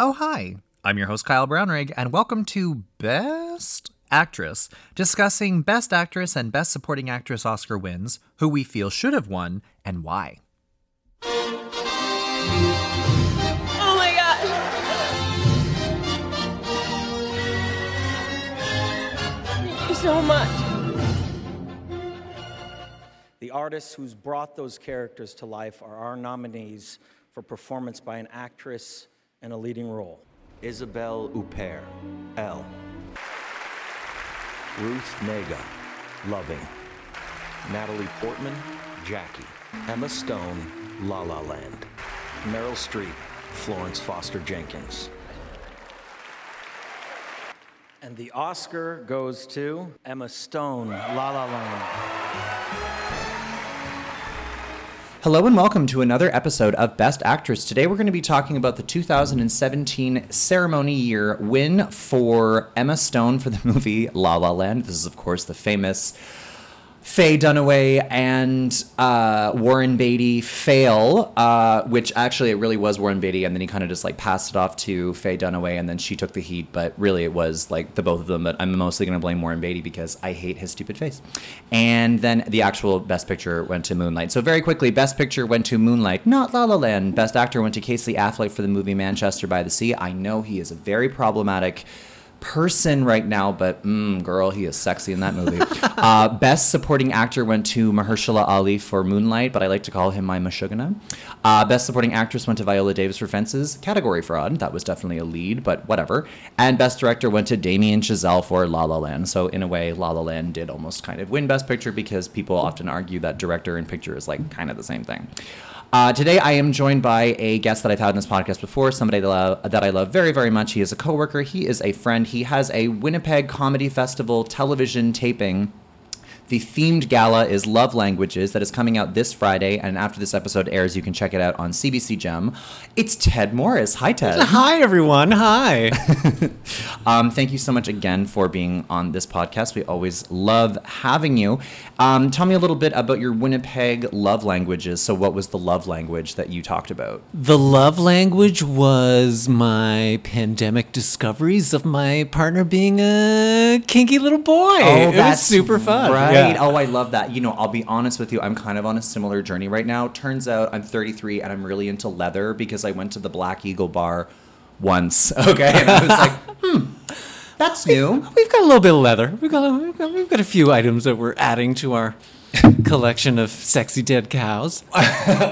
Oh, hi. I'm your host, Kyle Brownrigg, and welcome to Best Actress, discussing Best Actress and Best Supporting Actress Oscar wins, who we feel should have won, and why. Oh my god. Thank you so much. The artists who's brought those characters to life are our nominees for performance by an actress in a leading role. Isabelle Huppert, Elle. Ruth Negga, Loving. Natalie Portman, Jackie. Emma Stone, La La Land. Meryl Streep, Florence Foster Jenkins. And the Oscar goes to Emma Stone, La La Land. Hello and welcome to another episode of Best Actress. Today we're going to be talking about the 2017 ceremony year win for Emma Stone for the movie La La Land. This is, of course, the famous Faye Dunaway and uh, Warren Beatty fail, uh, which actually it really was Warren Beatty, and then he kind of just like passed it off to Faye Dunaway, and then she took the heat. But really, it was like the both of them. But I'm mostly going to blame Warren Beatty because I hate his stupid face. And then the actual Best Picture went to Moonlight. So very quickly, Best Picture went to Moonlight, not La La Land. Best Actor went to Casey Affleck for the movie Manchester by the Sea. I know he is a very problematic person right now, but mm, girl, he is sexy in that movie. uh, best supporting actor went to Mahershala Ali for Moonlight, but I like to call him my Meshuggah. Uh, best supporting actress went to Viola Davis for Fences. Category fraud. That was definitely a lead, but whatever. And best director went to Damien Chazelle for La La Land. So in a way, La La Land did almost kind of win best picture because people often argue that director and picture is like kind of the same thing. Uh, today, I am joined by a guest that I've had in this podcast before, somebody that, that I love very, very much. He is a coworker, he is a friend. He has a Winnipeg Comedy Festival television taping. The themed gala is Love Languages that is coming out this Friday, and after this episode airs, you can check it out on CBC Gem. It's Ted Morris. Hi, Ted. Hi, everyone. Hi. Um, thank you so much again for being on this podcast. We always love having you. Um, tell me a little bit about your Winnipeg love languages. So, what was the love language that you talked about? the love language was my pandemic discoveries of my partner being a kinky little boy. it was super fun. Right. Yeah. Oh, I love that. You know, I'll be honest with you. I'm kind of on a similar journey right now. Turns out I'm 33 and I'm really into leather because I went to the Black Eagle bar once. Okay. And I was like, hmm, that's new. We've got a little bit of leather. We've got, we've got, we've got a few items that we're adding to our collection of sexy dead cows.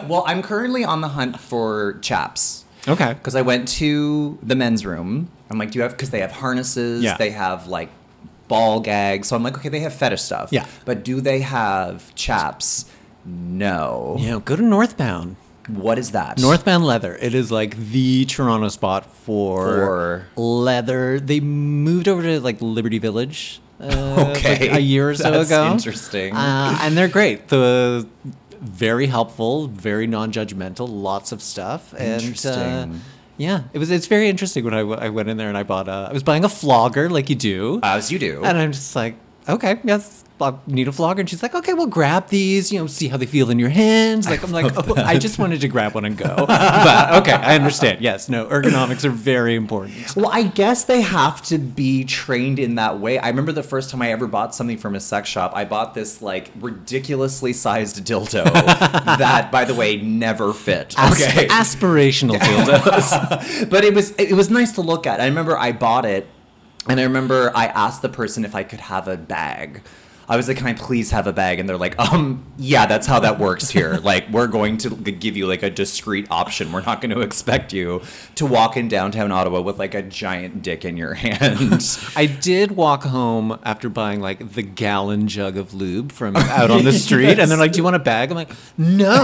Well, I'm currently on the hunt for chaps. Okay. Because I went to the men's room. I'm like, do you have, because they have harnesses, Yeah. they have like ball gags. So I'm like, okay, they have fetish stuff. Yeah. But do they have chaps? No. You know, go to Northbound. What is that? Northbound Leather. It is like the Toronto spot for, For- leather. They moved over to like Liberty Village. Uh, Okay. like a year or so That's ago. interesting. Uh, and they're great. The very helpful, very non-judgmental, lots of stuff. And, uh, Interesting. Yeah, it was. It's very interesting when I, w- I went in there and I bought. A, I was buying a flogger like you do, As you do. and I'm just like, okay, yes. Need a flogger, and she's like, "Okay, well, grab these. You know, see how they feel in your hands." Like I'm like, oh, I just wanted to grab one and go, but okay, I understand. Yes, no, ergonomics are very important. Well, I guess they have to be trained in that way. I remember the first time I ever bought something from a sex shop. I bought this like ridiculously sized dildo that, by the way, never fit. Okay, aspirational dildos. but it was it was nice to look at. I remember I bought it, and I remember I asked the person if I could have a bag. I was like, "Can I please have a bag?" And they're like, "Um, yeah, that's how that works here. like, we're going to give you like a discreet option. We're not going to expect you to walk in downtown Ottawa with like a giant dick in your hand." I did walk home after buying like the gallon jug of lube from out on the street, and they're like, "Do you want a bag?" I'm like, "No,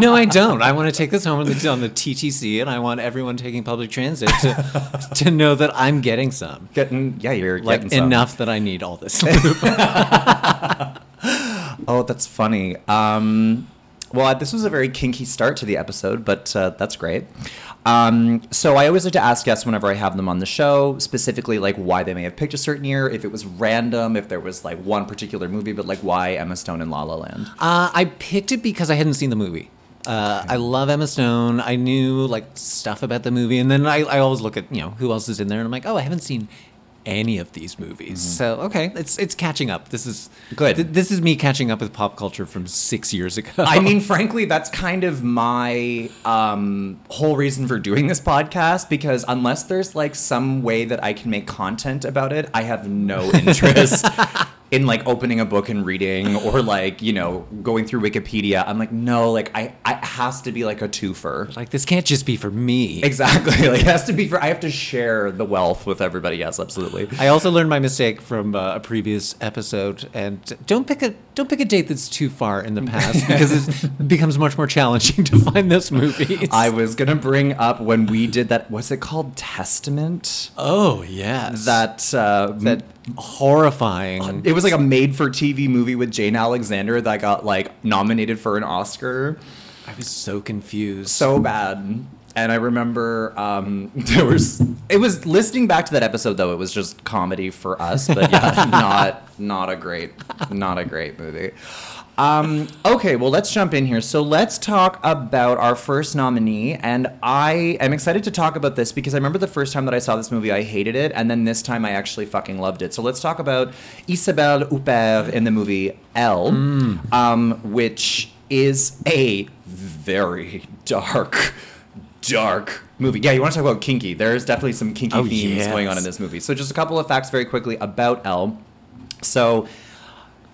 no, I don't. I want to take this home on the, on the TTC, and I want everyone taking public transit to to know that I'm getting some, Getting yeah, you're like getting some. enough that I need all this lube." Oh, that's funny. Um, well, this was a very kinky start to the episode, but uh, that's great. Um, so I always like to ask guests whenever I have them on the show, specifically like why they may have picked a certain year, if it was random, if there was like one particular movie, but like why Emma Stone in La La Land. Uh, I picked it because I hadn't seen the movie. Uh, I love Emma Stone. I knew like stuff about the movie, and then I, I always look at you know who else is in there, and I'm like, oh, I haven't seen any of these movies. So okay, it's it's catching up. This is Good. th- this is me catching up with pop culture from six years ago. I mean, frankly, that's kind of my um, whole reason for doing this podcast because unless there's like some way that I can make content about it, I have no interest in like opening a book and reading or like, you know, going through Wikipedia. I'm like, no, like I, I it has to be like a twofer. like this can't just be for me. Exactly. Like it has to be for I have to share the wealth with everybody. Yes, absolutely. I also learned my mistake from uh, a previous episode, and don't pick a don't pick a date that's too far in the past because it becomes much more challenging to find those movies. I was gonna bring up when we did that. What's it called? Testament. oh yes, That uh, that horrifying. It was like a made-for-TV movie with Jane Alexander that got like nominated for an Oscar. I was so confused. So bad. And I remember um, there was it was listening back to that episode though it was just comedy for us, but yeah, not not a great not a great movie. Um, okay, well let's jump in here. So let's talk about our first nominee, and I am excited to talk about this because I remember the first time that I saw this movie I hated it, and then this time I actually fucking loved it. So let's talk about Isabelle Huppert in the movie Elle, um, which is a very dark dark movie. Yeah, you want to talk about kinky. There's definitely some kinky Oh, themes yes. going on in this movie. So just a couple of facts very quickly about Elle. So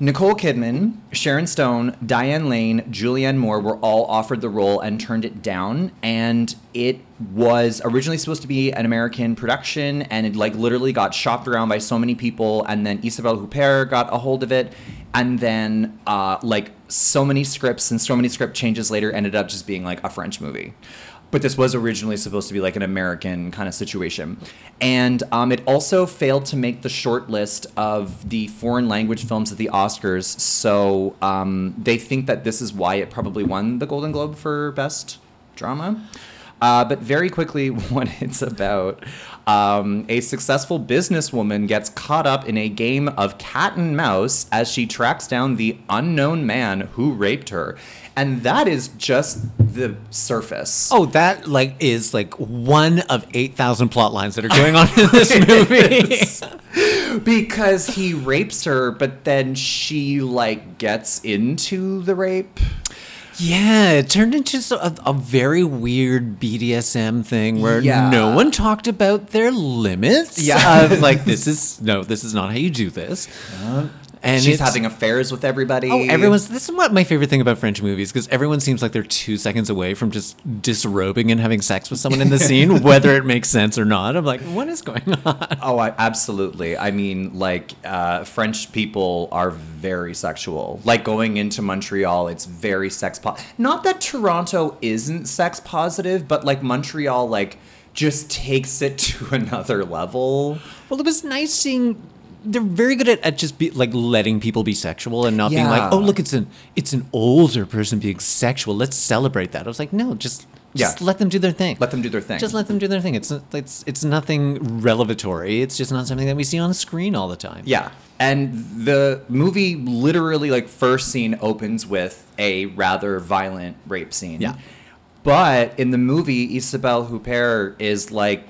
Nicole Kidman, Sharon Stone, Diane Lane, Julianne Moore were all offered the role and turned it down. And it was originally supposed to be an American production, and it like literally got shopped around by so many people. And then Isabelle Huppert got a hold of it, and then uh, like so many scripts and so many script changes later ended up just being like a French movie but this was originally supposed to be like an American kind of situation. And um, it also failed to make the short list of the foreign language films at the Oscars. So um, they think that this is why it probably won the Golden Globe for Best Drama. Uh, but very quickly, what it's about um, a successful businesswoman gets caught up in a game of cat and mouse as she tracks down the unknown man who raped her. And that is just the surface. Oh, that like is like one of eight thousand plot lines that are going on in this movie. because he rapes her, but then she like gets into the rape. yeah, it turned into a, a very weird BDSM thing where Yeah. no one talked about their limits. Yeah. of, like this is no, this is not how you do this. Uh, and She's having affairs with everybody. Oh, everyone's. This is what my favorite thing about French movies because everyone seems like they're two seconds away from just disrobing and having sex with someone in the scene, whether it makes sense or not. I'm like, what is going on? Oh, I, absolutely. I mean, like, uh, French people are very sexual. Like, going into Montreal, it's very sex po- Not that Toronto isn't sex positive, but, like, Montreal, like, just takes it to another level. Well, it was nice seeing. They're very good at, at just be like letting people be sexual and not being Yeah. like, oh look, it's an it's an older person being sexual. Let's celebrate that. I was like, no, just just Yeah. let them do their thing. Let them do their thing. Just let them do their thing. It's not- it's it's nothing revelatory. It's just not something that we see on screen all the time. Yeah. And the movie literally, like, first scene opens with a rather violent rape scene. Yeah. But in the movie, Isabelle Huppert is, like,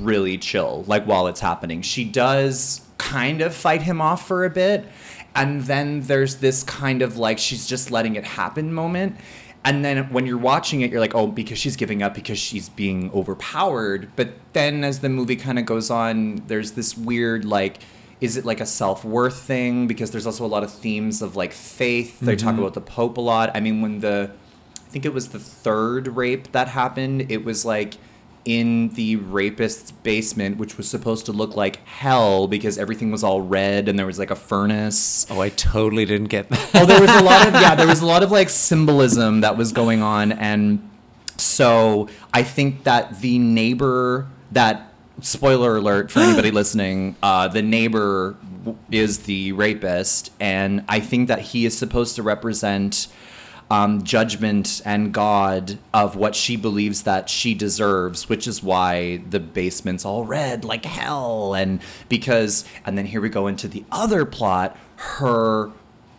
really chill, like, while it's happening. She does kind of fight him off for a bit. And then there's this kind of, like, she's just letting it happen moment. And then when you're watching it, you're like, oh, because she's giving up because she's being overpowered. But then as the movie kind of goes on, there's this weird, like, is it like a self-worth thing because there's also a lot of themes of like faith they talk mm-hmm. about the pope a lot i mean when the i think it was the third rape that happened it was like in the rapist's basement which was supposed to look like hell because everything was all red and there was like a furnace Oh, I totally didn't get that. oh there was a lot of yeah there was a lot of like symbolism that was going on and so i think that the neighbor that spoiler alert for anybody listening uh, the neighbor is the rapist and i think that he is supposed to represent um, judgment and god of what she believes that she deserves which is why the basement's all red like hell and because and then here we go into the other plot her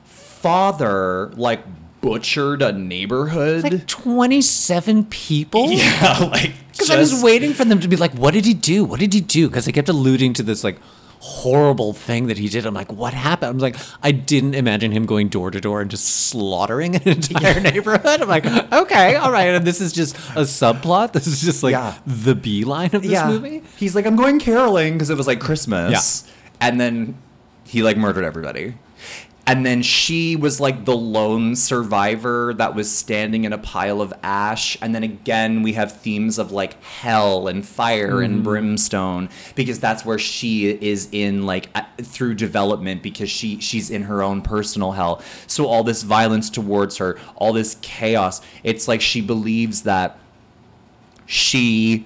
father like butchered a neighborhood. Like 27 people? yeah, like Because I was waiting for them to be like, what did he do? What did he do? Because they kept alluding to this like horrible thing that he did. I'm like, what happened? I'm like, I didn't imagine him going door to door and just slaughtering an entire neighborhood. I'm like, okay, all right. And this is just a subplot. This is just like Yeah. the beeline of this yeah. movie. He's like, I'm going caroling because it was like Christmas. And then he like murdered everybody. And then she was like the lone survivor that was standing in a pile of ash. And then again, we have themes of like hell and fire and mm-hmm. brimstone because that's where she is in like through development because she she's in her own personal hell. So all this violence towards her, all this chaos. It's like she believes that she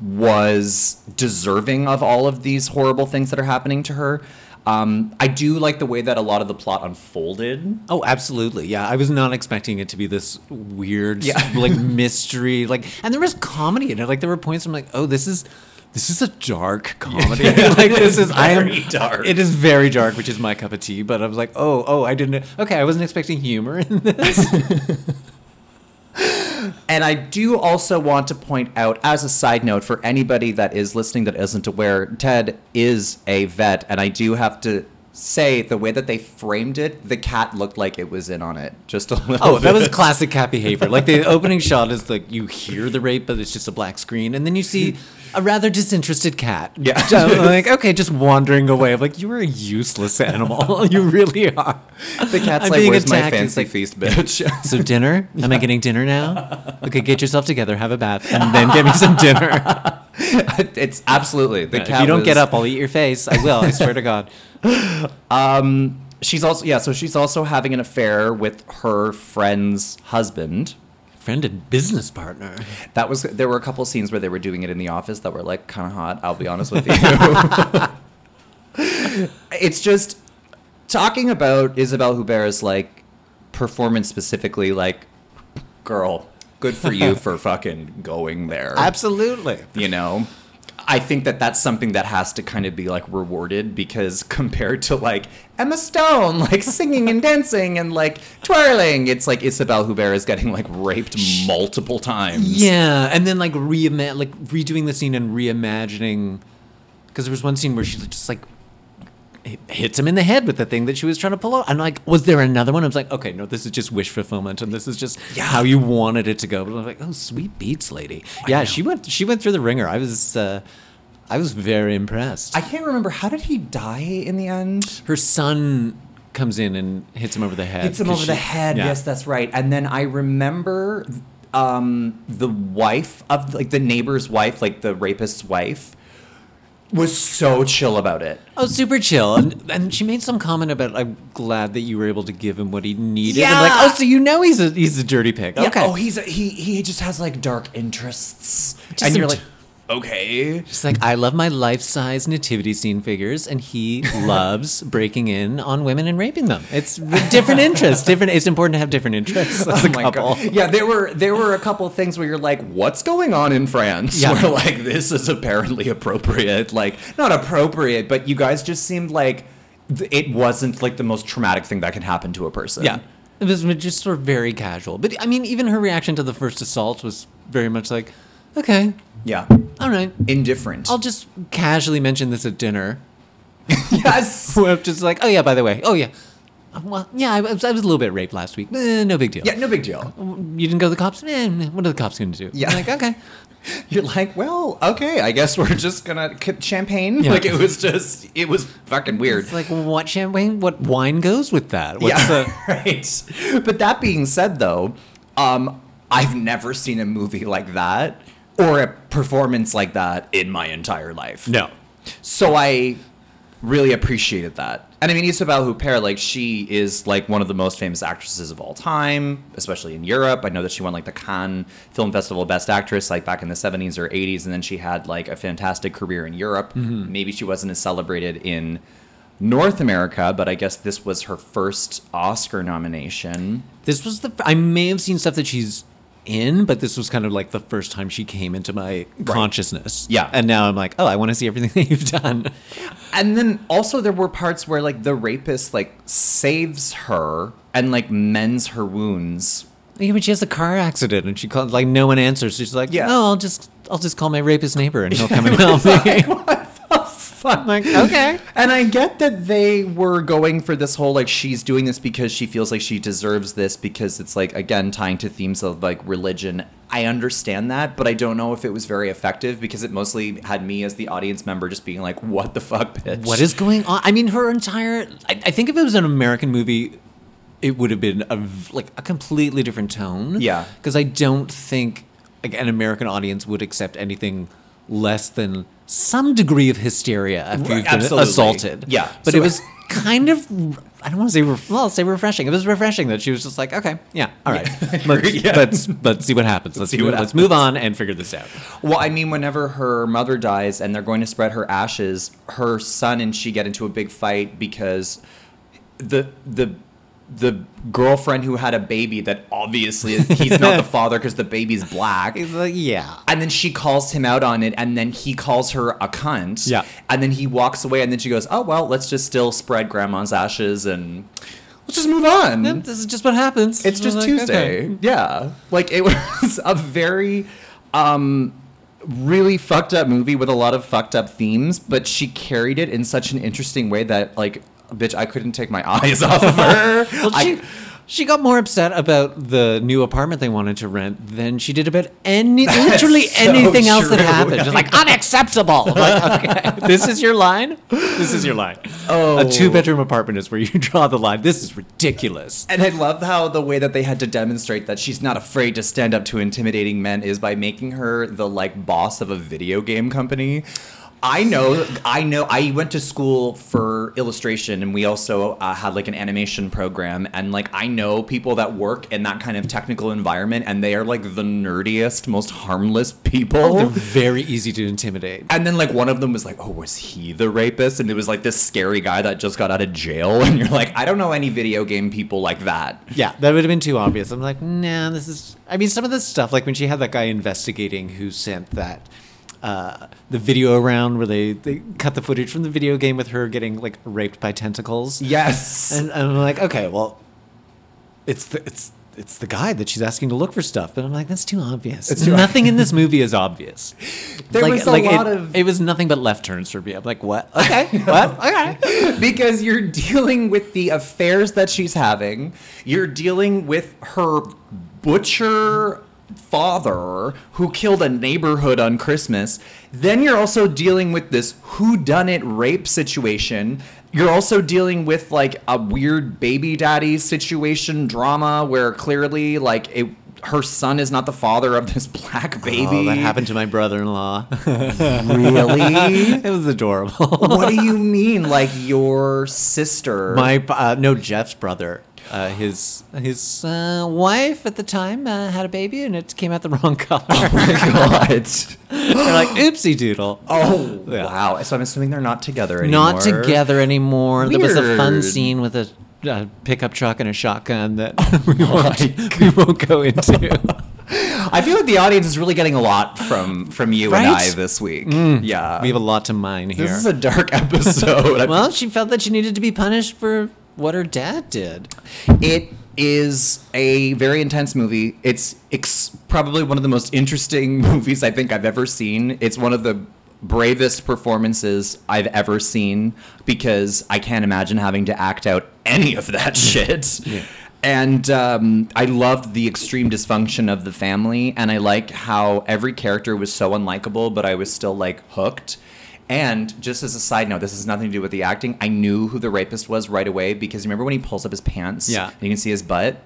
was deserving of all of these horrible things that are happening to her. Um, I do like the way that a lot of the plot unfolded. Oh, absolutely. Yeah, I was not expecting it to be this weird, Yeah. like mystery. Like, and there was comedy in it. Like, there were points where I'm like, oh, this is. This is a dark comedy. like this is I am dark. It is very dark, which is my cup of tea. But I was like, oh, oh, I didn't. Okay, I wasn't expecting humor in this. And I do also want to point out, as a side note, for anybody that is listening that isn't aware, Ted is a vet, and I do have to say the way that they framed it, the cat looked like it was in on it, just a oh, little. Oh, that was classic cat behavior. Like the opening shot is like you hear the rape, but it's just a black screen, and then you see a rather disinterested cat. Yeah. Like okay, just wandering away. I'm like you are a useless animal. you really are. the cat's I'm like, "Where's my attacked." It's fancy like, feast, bitch?" So dinner? Am I getting dinner now? Okay, get yourself together, have a bath, and then get me some dinner. it's absolutely the if cat. you don't was- get up, I'll eat your face. I will. I swear to God. Um, she's also yeah. So she's also having an affair with her friend's husband. Friend and business partner. That was there were a couple scenes where they were doing it in the office that were like kind of hot. I'll be honest with you. it's just talking about Isabelle Huppert's like performance specifically. Like, girl, good for you for fucking going there. Absolutely. You know. I think that that's something that has to kind of be like rewarded because compared to like Emma Stone, like singing and dancing and like twirling, it's like Isabelle Huppert is getting like raped multiple times. Yeah, and then like reima- like redoing the scene and reimagining, because there was one scene where she just like hits him in the head with the thing that she was trying to pull out. I'm like, was there another one? I was like, okay, no, this is just wish fulfillment, and this is just how you wanted it to go. But I was like, oh, sweet beats, lady. Yeah, she went she went through the ringer. I was uh, I was very impressed. I can't remember how did he die in the end. Her son comes in and hits him over the head. Hits him over the head. yeah. Yes, that's right. And then I remember um, the wife of like the neighbor's wife, like the rapist's wife, was so chill about it. Oh, super chill. And, and she made some comment about, I'm glad that you were able to give him what he needed. I'm like, Yeah. oh, so you know he's a he's a dirty pig. Yeah, Okay. Oh, he's a, he he just has like dark interests, Just and some you're t- like, okay. She's like, I love my life size nativity scene figures, and he loves breaking in on women and raping them. It's different interests. Different. It's important to have different interests as oh a Oh my couple. God. Yeah, there were there were a couple things where you're like, what's going on in France? Yeah. Where like this is apparently appropriate, like not appropriate, but you guys just seemed like it wasn't like the most traumatic thing that can happen to a person. Yeah. It was just sort of very casual. But I mean, even her reaction to the first assault was very much like, okay, yeah, all right. indifferent. I'll just casually mention this at dinner. yes. I'm just like, oh yeah, by the way, oh yeah, well, yeah, I was, I was a little bit raped last week. Eh, no big deal. Yeah, no big deal. You didn't go to the cops? Eh, what are the cops going to do? Yeah. I'm like, okay. You're like, well, okay, I guess we're just gonna champagne. Yeah. Like it was just, it was fucking weird. It's like, what champagne? What wine goes with that? What's yeah, the? right. But that being said, though, um, I've never seen a movie like that or a performance like that in my entire life. No. So I really appreciated that. And I mean, Isabelle Huppert, like, she is like one of the most famous actresses of all time, especially in Europe. I know that she won like the Cannes Film Festival Best Actress like back in the 70s or 80s, and then she had like a fantastic career in Europe. Mm-hmm. Maybe she wasn't as celebrated in North America, but I guess this was her first Oscar nomination. This was the. I may have seen stuff that she's in, but this was kind of like the first time she came into my consciousness. Yeah. And now I'm like, oh, I want to see everything that you've done. And then also there were parts where like the rapist like saves her and like mends her wounds. Yeah, but she has a car accident and she calls like no one answers. She's like, Yeah. yeah, oh, I'll just I'll just call my rapist neighbor and he'll come and help me. I'm like, okay. And I get that they were going for this whole like she's doing this because she feels like she deserves this because it's like again tying to themes of like religion. I understand that, but I don't know if it was very effective because it mostly had me as the audience member just being like, "What the fuck, bitch? What is going on? I mean, her entire. I, I think if it was an American movie, it would have been a like a completely different tone. Yeah. because I don't think like, an American audience would accept anything less than some degree of hysteria after you've been absolutely. assaulted. Yeah, but so- it was kind of. I don't want to say re- well, I'll say refreshing. It was refreshing that she was just like, okay, yeah, all right, let's, Yeah. let's let's see what happens. Let's see move, what let's move on and figure this out. Well, I mean, whenever her mother dies and they're going to spread her ashes, her son and she get into a big fight because the the the girlfriend who had a baby that obviously he's not the father because the baby's black. He's like, yeah. And then she calls him out on it, and then he calls her a cunt. Yeah. And then he walks away, and then she goes, "Oh well, let's just still spread grandma's ashes and let's just move on." This is just what happens. It's just Like, Tuesday. okay. Yeah. Like it was a very um really fucked up movie with a lot of fucked up themes, but she carried it in such an interesting way that like bitch, I couldn't take my eyes off of her. Well, I- she, she got more upset about the new apartment they wanted to rent than she did about any literally so anything else that happened. Just like unacceptable. Like, okay, this is your line. This is your line. Oh. a two bedroom apartment is where you draw the line. This is ridiculous. And I love how the way that they had to demonstrate that she's not afraid to stand up to intimidating men is by making her the like boss of a video game company. I know, I know. I went to school for illustration, and we also uh, had like an animation program. And like, I know people that work in that kind of technical environment, and they are like the nerdiest, most harmless people. They're very easy to intimidate. And then like one of them was like, "Oh, was he the rapist?" And it was like this scary guy that just got out of jail. And you're like, I don't know any video game people like that. Yeah, that would have been too obvious. I'm like, nah, this is. I mean, some of this stuff, like when she had that guy investigating who sent that. Uh, the video around where they, they cut the footage from the video game with her getting like raped by tentacles. Yes. And I'm like, okay, well, it's the it's it's the guy that she's asking to look for stuff, but I'm like, that's too obvious. It's too- nothing in this movie is obvious. There like, was a like lot it, of- it was nothing but left turns for me. I'm like, what? Okay, what? Okay. because you're dealing with the affairs that she's having. You're dealing with her butcher father who killed a neighborhood on Christmas. Then you're also dealing with this who done it rape situation. You're also dealing with like a weird baby daddy situation drama where clearly like it her son is not the father of this black baby. Oh, that happened to my brother-in-law. Really? it was adorable. what do you mean like your sister? My uh, no, Jeff's brother. Uh, his his uh, wife at the time uh, had a baby and it came out the wrong color. Oh my god. They're like, oopsie doodle. Oh Yeah. wow! So I'm assuming they're not together anymore. Not together anymore. There was a fun scene with a, uh pickup truck and a shotgun that we, won't, we won't go into. I feel like the audience is really getting a lot from from you and I this week. Yeah, we have a lot to mine here. this is a dark episode. well, she felt that she needed to be punished for what her dad did. It is a very intense movie. It's ex- probably one of the most interesting movies I think I've ever seen. It's one of the bravest performances I've ever seen because I can't imagine having to act out any of that shit. And um, I loved the extreme dysfunction of the family, and I like how every character was so unlikable, but I was still like hooked. And just as a side note, this has nothing to do with the acting. I knew who the rapist was right away because remember when he pulls up his pants? Yeah. and you can see his butt.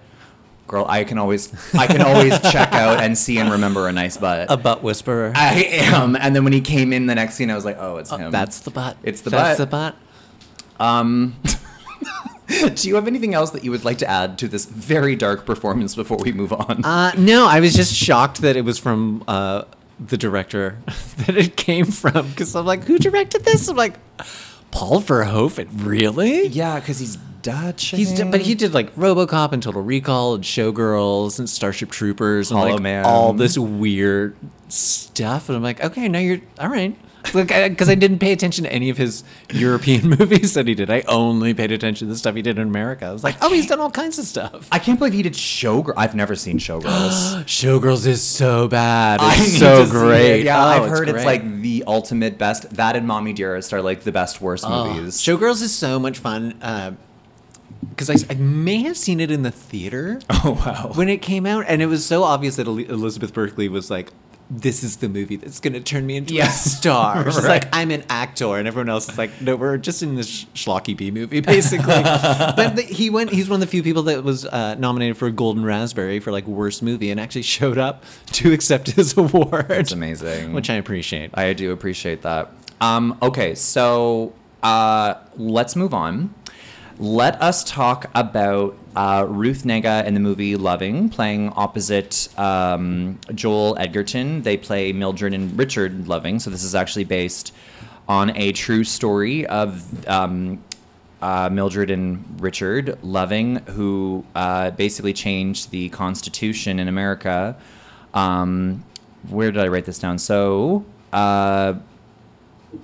Girl, I can always, I can always check out and see and remember a nice butt. A butt whisperer. I am. And then when he came in the next scene, I was like, oh, it's him. That's the butt. It's the That's butt. That's the butt. Do you have anything else that you would like to add to this very dark performance before we move on? Uh, no, I was just shocked that it was from uh, the director that it came from because I'm like, who directed this? I'm like, Paul Verhoeven, really? yeah, because he's Dutch. He's d- but he did like RoboCop and Total Recall and Showgirls and Starship Troopers and Hollow like Man. all this weird stuff. And I'm like, okay, now you're all right. Because I, didn't pay attention to any of his European movies that he did. I only paid attention to the stuff he did in America. I was like, oh, he's done all kinds of stuff. I can't believe he did Showgirl. I've never seen Showgirls. Showgirls is so bad. It's I so great. it. Yeah, Oh, I've heard it's like the ultimate best. That and Mommy Dearest are like the best worst Oh, movies. Showgirls is so much fun. Uh, because I, I may have seen it in the theater. Oh wow. when it came out, and it was so obvious that Elizabeth Berkley was like, "This is the movie that's going to turn me into Yeah. a star." She's Right. like, "I'm an actor," and everyone else is like, "No, we're just in this schlocky B movie, basically." but the, he went. He's one of the few people that was uh, nominated for a Golden Raspberry for like worst movie, and actually showed up to accept his award. It's amazing. which I appreciate. I do appreciate that. Um, okay, so uh, let's move on. Let us talk about uh, Ruth Negga in the movie Loving, playing opposite um, Joel Edgerton. They play Mildred and Richard Loving. So this is actually based on a true story of um, uh, Mildred and Richard Loving, who uh, basically changed the Constitution in America. Um, where did I write this down? So, uh,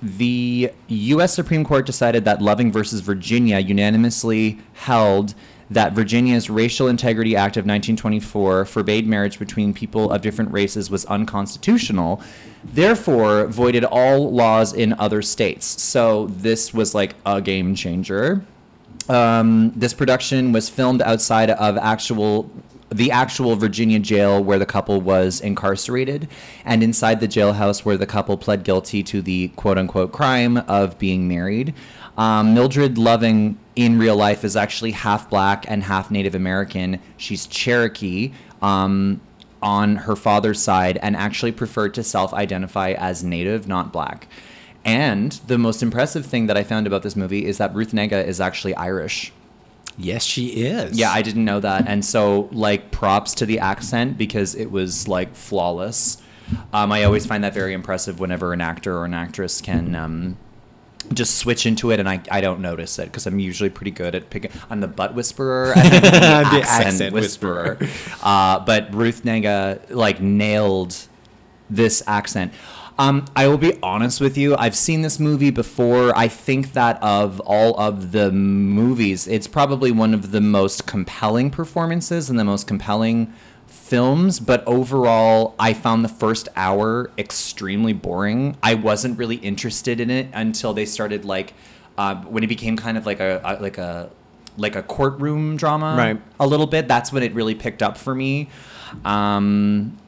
the U.S. Supreme Court decided that Loving versus Virginia unanimously held that Virginia's Racial Integrity Act of 1924 forbade marriage between people of different races was unconstitutional, therefore voided all laws in other states. So this was like a game changer. Um, this production was filmed outside of actual the actual Virginia jail where the couple was incarcerated, and inside the jailhouse where the couple pled guilty to the quote unquote crime of being married. Um, Mildred Loving in real life is actually half black and half Native American. She's Cherokee. Um, on her father's side and actually preferred to self identify as Native, not black. And the most impressive thing that I found about this movie is that Ruth Negga is actually Irish. Yes, she is. Yeah, I didn't know that. And so, like, props to the accent because it was, like, flawless. Um, I always find that very impressive whenever an actor or an actress can um, just switch into it and I, I don't notice it because I'm usually pretty good at picking. I'm the butt whisperer and then the, accent, accent whisperer. Uh, but Ruth Negga, like, nailed this accent. Um, I will be honest with you. I've seen this movie before. I think that of all of the movies, it's probably one of the most compelling performances and the most compelling films. But overall, I found the first hour extremely boring. I wasn't really interested in it until they started like uh, when it became kind of like a, a like a like a courtroom drama, Right. A little bit. That's when it really picked up for me. Um,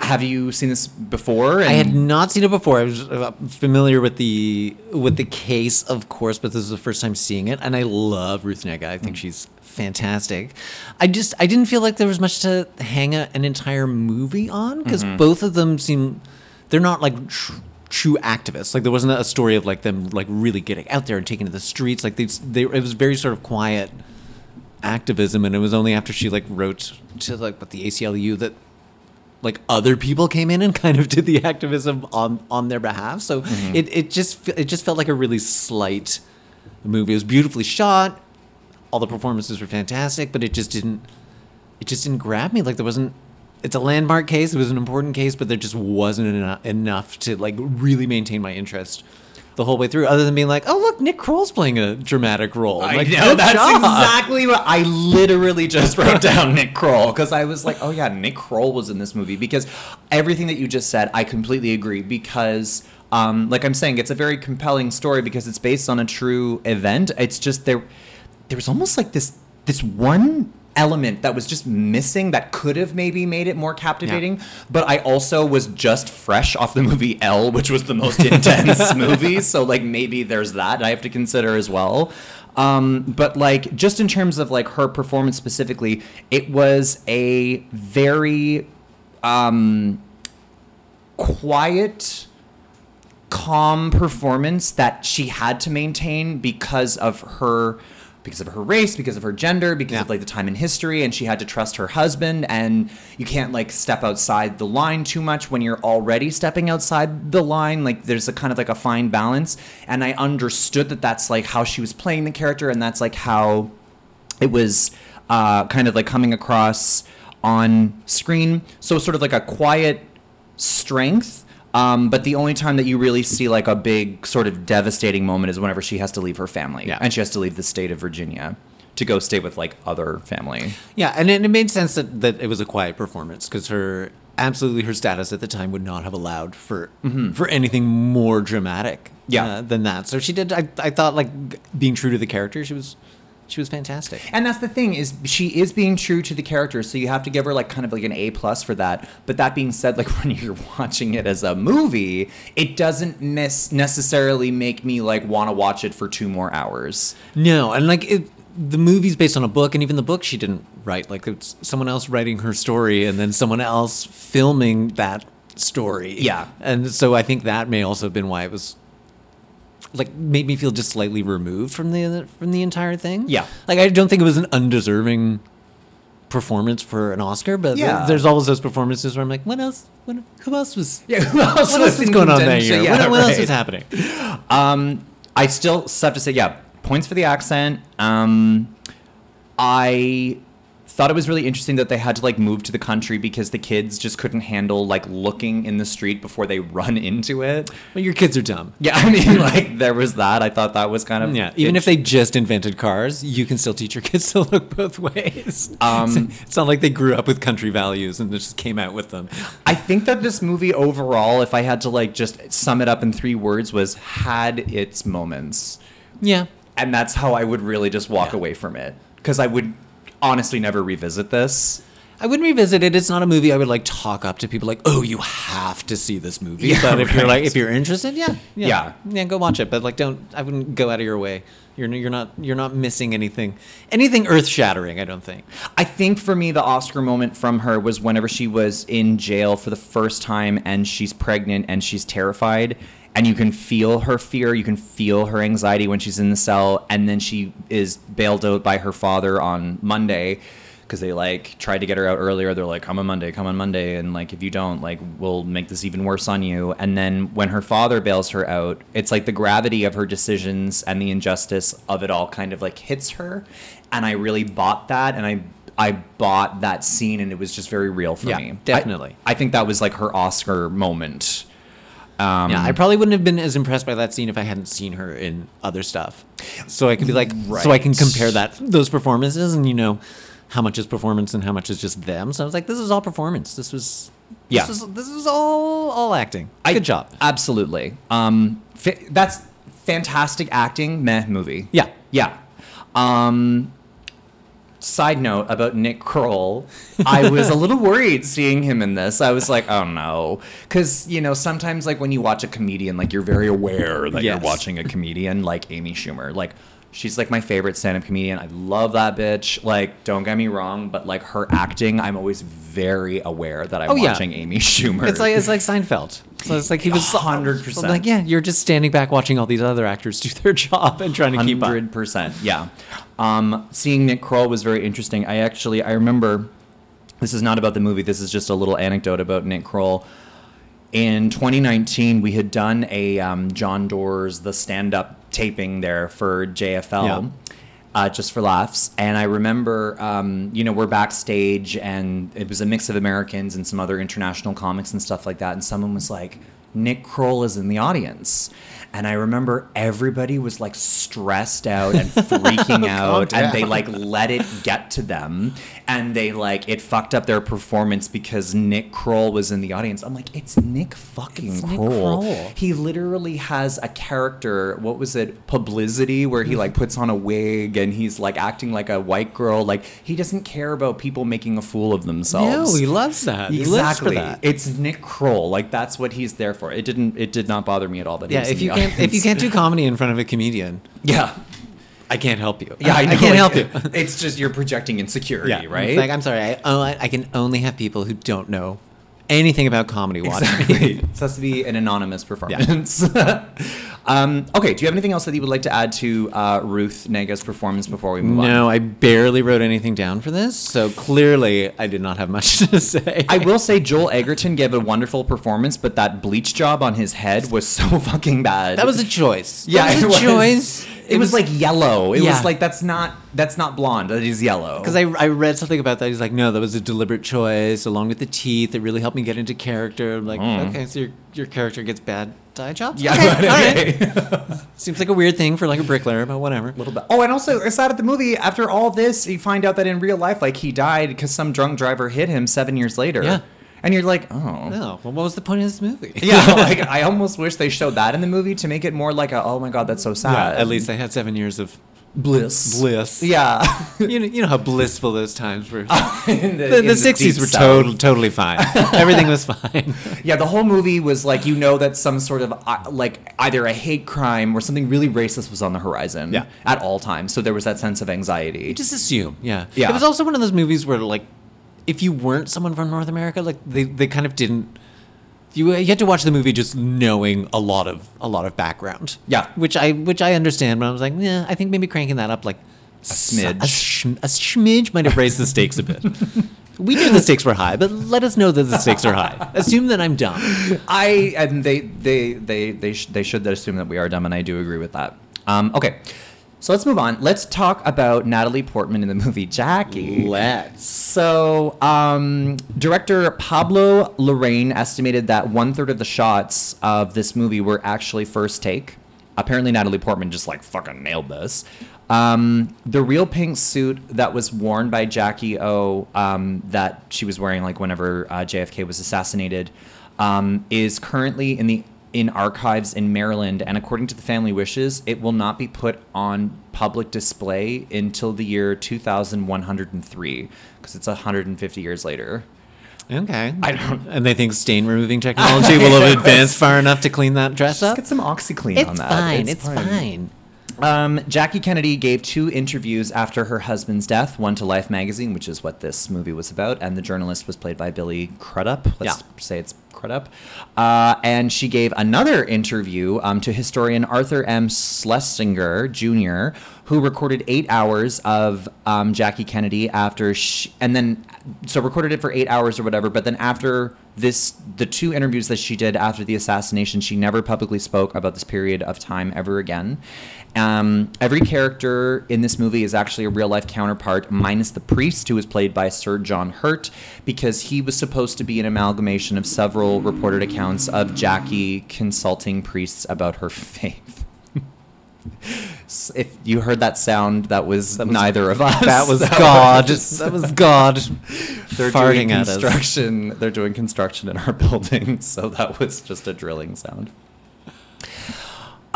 have you seen this before? I had not seen it before. I was uh, familiar with the with the case, of course, but this is the first time seeing it, and I love Ruth Negga. I think she's fantastic. I just I didn't feel like there was much to hang a, an entire movie on because mm-hmm. both of them seem they're not like tr- true activists. Like there wasn't a story of like them like really getting out there and taking to the streets. Like they they it was very sort of quiet activism, and it was only after she like wrote to like what the ACLU that like other people came in and kind of did the activism on on their behalf. So mm-hmm. it, it just it just felt like a really slight movie. It was beautifully shot. All the performances were fantastic, but it just didn't it just didn't grab me. Like there wasn't. It's a landmark case. It was an important case, but there just wasn't eno- enough to like really maintain my interest the whole way through. Other than being like, oh look, Nick Kroll's playing a dramatic role. I like, know that's job. exactly what I literally just wrote down. Nick Kroll because I was like, oh yeah, Nick Kroll was in this movie because everything that you just said, I completely agree. Because, um, like I'm saying, it's a very compelling story because it's based on a true event. It's just there, there was almost like this this one element that was just missing that could have maybe made it more captivating but i also was just fresh off the movie Elle which was the most intense movie so like maybe there's that i have to consider as well. Um, but like just in terms of like her performance specifically it was a very um, quiet calm performance that she had to maintain because of her because of her race because of her gender because Yeah. of like the time in history and she had to trust her husband and you can't like step outside the line too much when you're already stepping outside the line like there's a kind of like a fine balance and i understood that that's like how she was playing the character and that's like how it was uh, kind of like coming across on screen. So sort of like a quiet strength. Um, but the only time that you really see like a big sort of devastating moment is whenever she has to leave her family Yeah. and she has to leave the state of Virginia to go stay with like other family. Yeah, and it, it made sense that, that it was a quiet performance because her absolutely her status at the time would not have allowed for for anything more dramatic Yeah. uh, than that. So she did. I, I thought like being true to the character, she was she was fantastic. And that's the thing is she is being true to the character, so you have to give her like kind of like an A plus for that. But that being said, like when you're watching it as a movie, it doesn't miss necessarily make me like want to watch it for two more hours. No, and like it, the movie's based on a book, and even the book she didn't write. Like it's someone else writing her story, and then someone else filming that story. Yeah. and so I think that may also have been why it was like made me feel just slightly removed from the from the entire thing. Yeah. like I don't think it was an undeserving performance for an Oscar, but Yeah. there's always those performances where I'm like, what else? What, who else was? Yeah, who else What was else is going on that year? Yeah, what, what else is happening? Um, I still have to say, yeah, points for the accent. Um, I thought it was really interesting that they had to like move to the country because the kids just couldn't handle like looking in the street before they run into it. Well, your kids are dumb. Yeah, I mean, like there was that. I thought that was kind of Yeah, even if they just invented cars, you can still teach your kids to look both ways. Um, it's not like they grew up with country values and just came out with them. I think that this movie overall, if I had to like just sum it up in three words, was had its moments. Yeah, and that's how I would really just walk Yeah. away from it because I would honestly never revisit this. I wouldn't revisit it. It's not a movie I would like talk up to people like, "Oh, you have to see this movie." Yeah, but if you're like, if you're interested, yeah, yeah, Yeah. yeah, go watch it. But like, don't. I wouldn't go out of your way. You're you're not you're not missing anything, anything earth shattering. I don't think. I think for me, the Oscar moment from her was whenever she was in jail for the first time and she's pregnant and she's terrified. And you can feel her fear, you can feel her anxiety when she's in the cell. And then she is bailed out by her father on Monday because they like tried to get her out earlier. They're like, come on Monday, come on Monday. And like, if you don't, like, we'll make this even worse on you. And then when her father bails her out, it's like the gravity of her decisions and the injustice of it all kind of like hits her. And I really bought that. And I, I bought that scene and it was just very real for Yeah, me. definitely. I, I think that was like her Oscar moment. Um, Yeah, I probably wouldn't have been as impressed by that scene if I hadn't seen her in other stuff. So I could be like, so I can compare that those performances, and you know, how much is performance and how much is just them. So I was like, this is all performance. This was, Yeah. this was, this was all all acting. I- Good job. Absolutely. Um, that's fantastic acting. Meh movie. Yeah. Yeah. Um, side note about Nick Kroll, I was a little worried seeing him in this. I was like, oh no, because you know sometimes like when you watch a comedian, like you're very aware that Yes. you're watching a comedian, like Amy Schumer, like. She's like my favorite stand-up comedian. I love that bitch. Like, don't get me wrong, but like her acting, I'm always very aware that I'm Oh, yeah. watching Amy Schumer. It's like it's like Seinfeld. So it's like he was 100%. Like yeah, you're just standing back watching all these other actors do their job and trying to keep up. Hundred percent, yeah. Um, seeing Nick Kroll was very interesting. I actually I remember this is not about the movie. This is just a little anecdote about Nick Kroll. In 2019, we had done a um, John Doors the stand up taping there for JFL. Yeah. Uh, just for laughs. And I remember, um, you know, we're backstage and it was a mix of Americans and some other international comics and stuff like that. And someone was like, Nick Kroll is in the audience. And I remember everybody was like stressed out and freaking out, and they like let it get to them, and they like it fucked up their performance because Nick Kroll was in the audience. I'm like, it's Nick fucking It's Nick Kroll. Kroll. He literally has a character. What was it? Publicity, where he like puts on a wig and he's like acting like a white girl. Like he doesn't care about people making a fool of themselves. No, he loves that. He lives for Exactly. that. It's Nick Kroll. Like that's what he's there for. It didn't. It did not bother me at all that. he Yeah, was if in you can't if you can't do comedy in front of a comedian, yeah, I can't help you. yeah, I, know, can't help you. It's just you're projecting insecurity, Yeah, right? It's like I'm sorry, I, oh, I I can only have people who don't know anything about comedy watching me. Exactly. this has to be an anonymous performance. um, okay, do you have anything else that you would like to add to uh, Ruth Negga's performance before we move on? No, I barely wrote anything down for this, so clearly I did not have much to say. I will say Joel Edgerton gave a wonderful performance, but that bleach job on his head was so fucking bad. that was a choice. Yeah, that it was a was. choice. It, was, was- like yellow. It Yeah. was like that's not that's not blonde. That is yellow. Because I, I read something about that. He's like, no, that was a deliberate choice, along with the teeth. It really helped me get into character. I'm like, okay, so your, your character gets bad dye jobs? Mm. yeah, Okay, all right. Seems like a weird thing for like a bricklayer, but whatever. little bit. Oh, and also aside of the movie, after all this, you find out that in real life, like he died because some drunk driver hit him seven years later. Yeah. And you're like, oh. No, well, what was the point of this movie? Yeah, like I almost wish they showed that in the movie to make it more like a oh my god that's so sad. Yeah, at least they had seven years of bliss. bliss. Yeah, You know, you know how blissful those times were. in the, in the, deep 60s were total, totally fine. Everything was fine. Yeah, the whole movie was like you know that some sort of uh, like either a hate crime or something really racist was on the horizon. Yeah. at all times. So there was that sense of anxiety. Just assume, yeah. Yeah. It was also one of those movies where, like, if you weren't someone from North America, like they, they kind of didn't. You, you had to watch the movie just knowing a lot of a lot of background. Yeah. which I which I understand, but I was like, yeah, I think maybe cranking that up like a smidge. a, shm- a smidge might have raised the stakes a bit. we knew the stakes were high, but let us know that the stakes are high. Assume that I'm dumb. I and they they they they sh- they should assume that we are dumb, and I do agree with that. Um, okay, so let's move on. Let's talk about Natalie Portman in the movie Jackie. Let's. So, um, director Pablo Larraín estimated that one third of the shots of this movie were actually first take. Apparently, Natalie Portman just like fucking nailed this. Um, the real pink suit that was worn by Jackie O, um, that she was wearing like whenever uh, JFK was assassinated, um, is currently in the in archives in Maryland, and according to the family wishes, it will not be put on public display until the year 2103, because it's 150 years later. Okay. I don't- And they think stain removing technology will have advanced far enough to clean that dress Just up. get some OxiClean It's on that. fine. It's, fine. Um, Jackie Kennedy gave two interviews after her husband's death, one to Life magazine, which is what this movie was about, and the journalist was played by Billy Crudup. Let's Yeah. say it's Crudup. Uh, and she gave another interview um, to historian Arthur M. Schlesinger Jr., who recorded eight hours of um, Jackie Kennedy after she, and then, so recorded it for eight hours or whatever, but then after this, the two interviews that she did after the assassination, she never publicly spoke about this period of time ever again. Um, every character in this movie is actually a real life counterpart, minus the priest, who was played by Sir John Hurt, because he was supposed to be an amalgamation of several reported accounts of Jackie consulting priests about her faith. If you heard that sound, that was, neither of us. That was God. that was God They're farting doing construction. They're doing construction in our building, so that was just a drilling sound.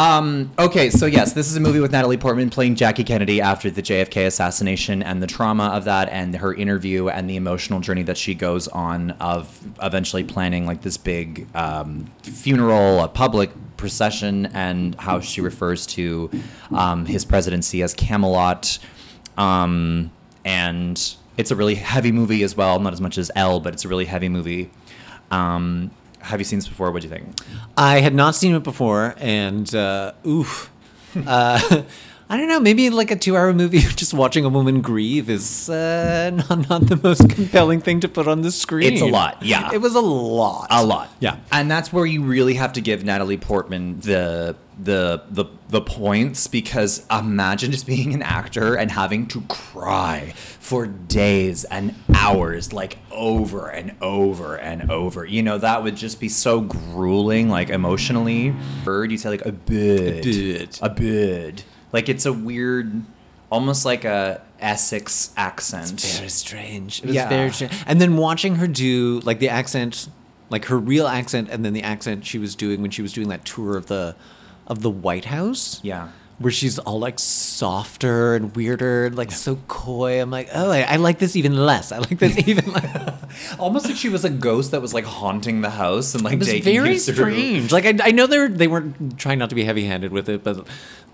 Um, okay, so yes, this is a movie with Natalie Portman playing Jackie Kennedy after the JFK assassination and the trauma of that and her interview and the emotional journey that she goes on of eventually planning like this big um, funeral, a public procession, and how she refers to um, his presidency as Camelot. Um, and it's a really heavy movie as well, not as much as Elle, but it's a really heavy movie. Um, have you seen this before? What do you think? I had not seen it before, and uh, oof. Uh, I don't know. Maybe like a two-hour movie of just watching a woman grieve is uh, not, not the most compelling thing to put on the screen. It's a lot, yeah. It was a lot. A lot. Yeah. And that's where you really have to give Natalie Portman the the the the points because imagine just being an actor and having to cry for days and hours like over and over and over. You know, that would just be so grueling like emotionally. Bird, you say like a bird. bird. A bird. Like it's a weird almost like a Essex accent. It's Very strange. It was Yeah. very strange. And then watching her do like the accent, like her real accent, and then the accent she was doing when she was doing that tour of the of the White House. Yeah. Where she's all like softer and weirder, and like so coy. I'm like, oh, I, I like this even less. I like this even less. Almost like she was a ghost that was like haunting the house and like It was taking very you through- strange. Like I, I know they were they weren't trying not to be heavy handed with it, but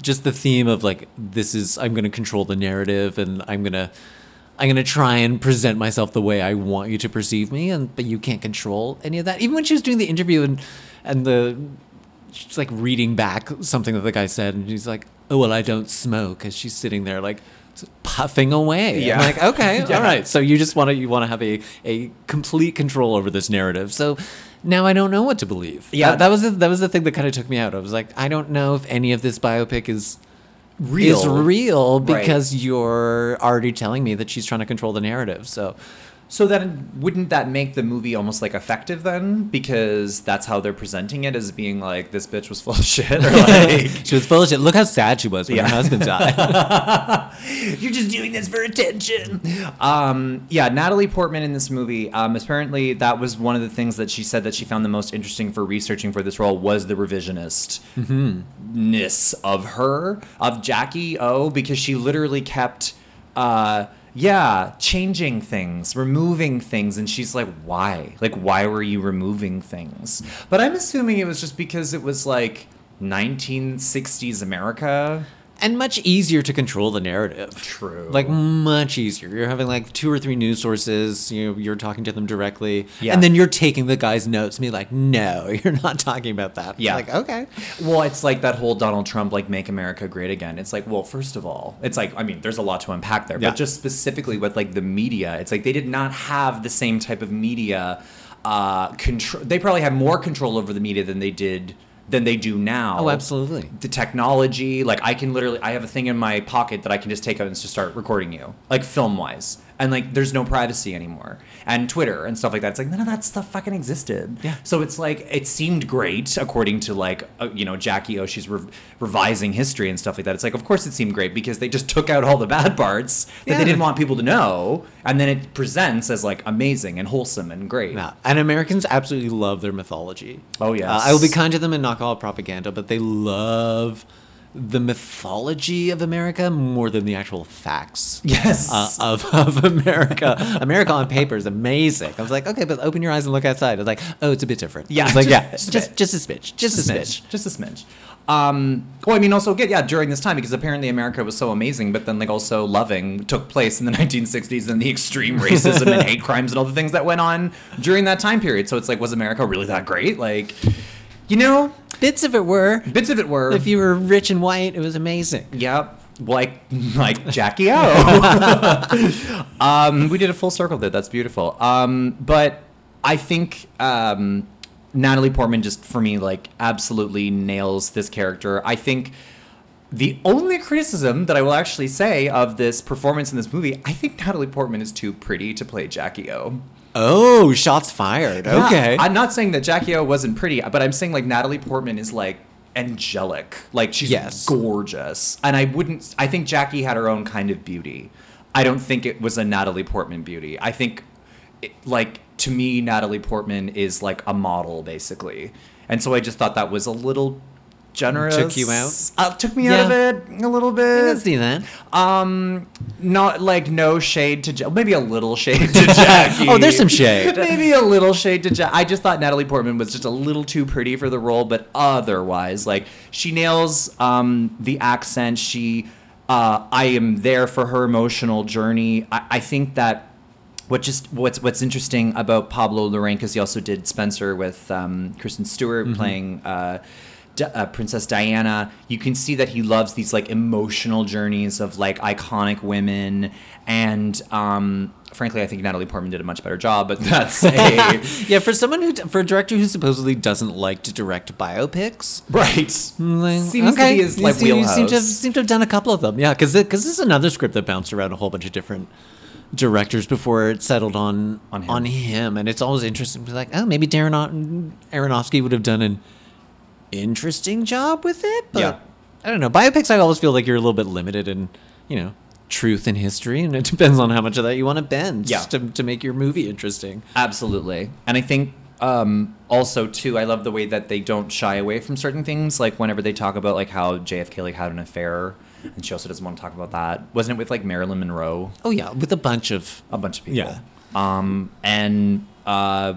just the theme of like this is I'm going to control the narrative and I'm gonna I'm gonna try and present myself the way I want you to perceive me, and but you can't control any of that. Even when she was doing the interview and and the she's like reading back something that the guy said, and she's like, "Oh well, I don't smoke," as she's sitting there like puffing away. Yeah. I'm like, okay, Yeah. all right. So you just want to you want to have a a complete control over this narrative. So now I don't know what to believe. Yeah. that, that was the, that was the thing that kind of took me out. I was like, I don't know if any of this biopic is Real. is real Right. because you're already telling me that she's trying to control the narrative. So So then, wouldn't that make the movie almost like effective then? Because that's how they're presenting it as being like this bitch was full of shit, or like she was full of shit. Look how sad she was when Yeah. her husband died. you're just doing this for attention. Um, yeah, Natalie Portman in this movie. Um, apparently, that was one of the things that she said that she found the most interesting for researching for this role was the revisionist ness of her of Jackie O because she literally kept. Uh, yeah, changing things, removing things, and she's like, "Why? Like, why were you removing things?" But I'm assuming it was just because it was like 1960s America. And much easier to control the narrative. True. Like much easier. You're having like two or three news sources. You know, you're talking to them directly, Yeah. and then you're taking the guy's notes and be like, "No, you're not talking about that." Yeah. like okay. Well, it's like that whole Donald Trump, like, make America great again. It's like, well, first of all, it's like, I mean, there's a lot to unpack there, Yeah. but just specifically with like the media, it's like they did not have the same type of media uh, control. They probably had more control over the media than they did than they do now. Oh, absolutely. The technology, like, I can literally, I have a thing in my pocket that I can just take out and just start recording you, like, film wise. And like, there's no privacy anymore, and Twitter and stuff like that. It's like none of that stuff fucking existed. Yeah. So it's like it seemed great according to like uh, you know Jackie O. She's re- revising history and stuff like that. It's like of course it seemed great because they just took out all the bad parts that Yeah. they didn't want people to know, and then it presents as like amazing and wholesome and great. Yeah, and Americans absolutely love their mythology. Oh, yeah Uh, I will be kind to them and call it propaganda, but they love the mythology of America more than the actual facts. Yes. Uh, of, of America. America on paper is amazing. I was like, okay, but open your eyes and look outside. It's like, oh, it's a bit different. Yeah, It's like, just- yeah, just a just, just, a smidge. Just, a smidge. just a smidge. Um, well, I mean, also, good, yeah, during this time, because apparently America was so amazing, but then, like, also loving took place in the 1960s and the extreme racism and hate crimes and all the things that went on during that time period. So it's like, was America really that great? Like, you know, Bits of it were. bits of it were. If you were rich and white, it was amazing. Yep. Like like Jackie O. um, we did a full circle there. That's beautiful. Um, but I think um, Natalie Portman just for me like absolutely nails this character. I think the only criticism that I will actually say of this performance in this movie, I think Natalie Portman is too pretty to play Jackie O. Oh, shots fired. Yeah, Okay. I'm not saying that Jackie O wasn't pretty, but I'm saying like Natalie Portman is like angelic. Like she's Yes. gorgeous. And I wouldn't I think Jackie had her own kind of beauty. I don't think it was a Natalie Portman beauty. I think it, like to me Natalie Portman is like a model basically. And so I just thought that was a little generous. Took you out? Uh, took me out of it a little bit. I can see that. Um, not like no shade to Ja- maybe a little shade to Jackie. Oh, there's some shade. maybe a little shade to Jackie. I just thought Natalie Portman was just a little too pretty for the role, but otherwise, like she nails um the accent. She, uh, I am there for her emotional journey. I, I think that. What just what's what's interesting about Pablo Larraín because he also did Spencer with um, Kristen Stewart Mm-hmm. playing uh, D- uh, Princess Diana. You can see that he loves these like emotional journeys of like iconic women, and um, frankly, I think Natalie Portman did a much better job. But that's a Yeah, for someone who, for a director who supposedly doesn't like to direct biopics, right. like, Seems to be his like seem, you wheelhouse. seem to have seem to have done a couple of them. Yeah, because because this is another script that bounced around a whole bunch of different directors before it settled on On him. on him, and it's always interesting to be like, oh, maybe Darren Aronofsky would have done an interesting job with it. But Yeah. I don't know. Biopics, I always feel like you're a little bit limited in you know truth and history, and it depends on how much of that you want to bend Yeah. to to make your movie interesting. Absolutely. And I think um, also too, I love the way that they don't shy away from certain things. Like whenever they talk about like how JFK like had an affair, and she also doesn't want to talk about that. Wasn't it with like Marilyn Monroe? Oh yeah, with a bunch of A bunch of people. Yeah. Um, and uh,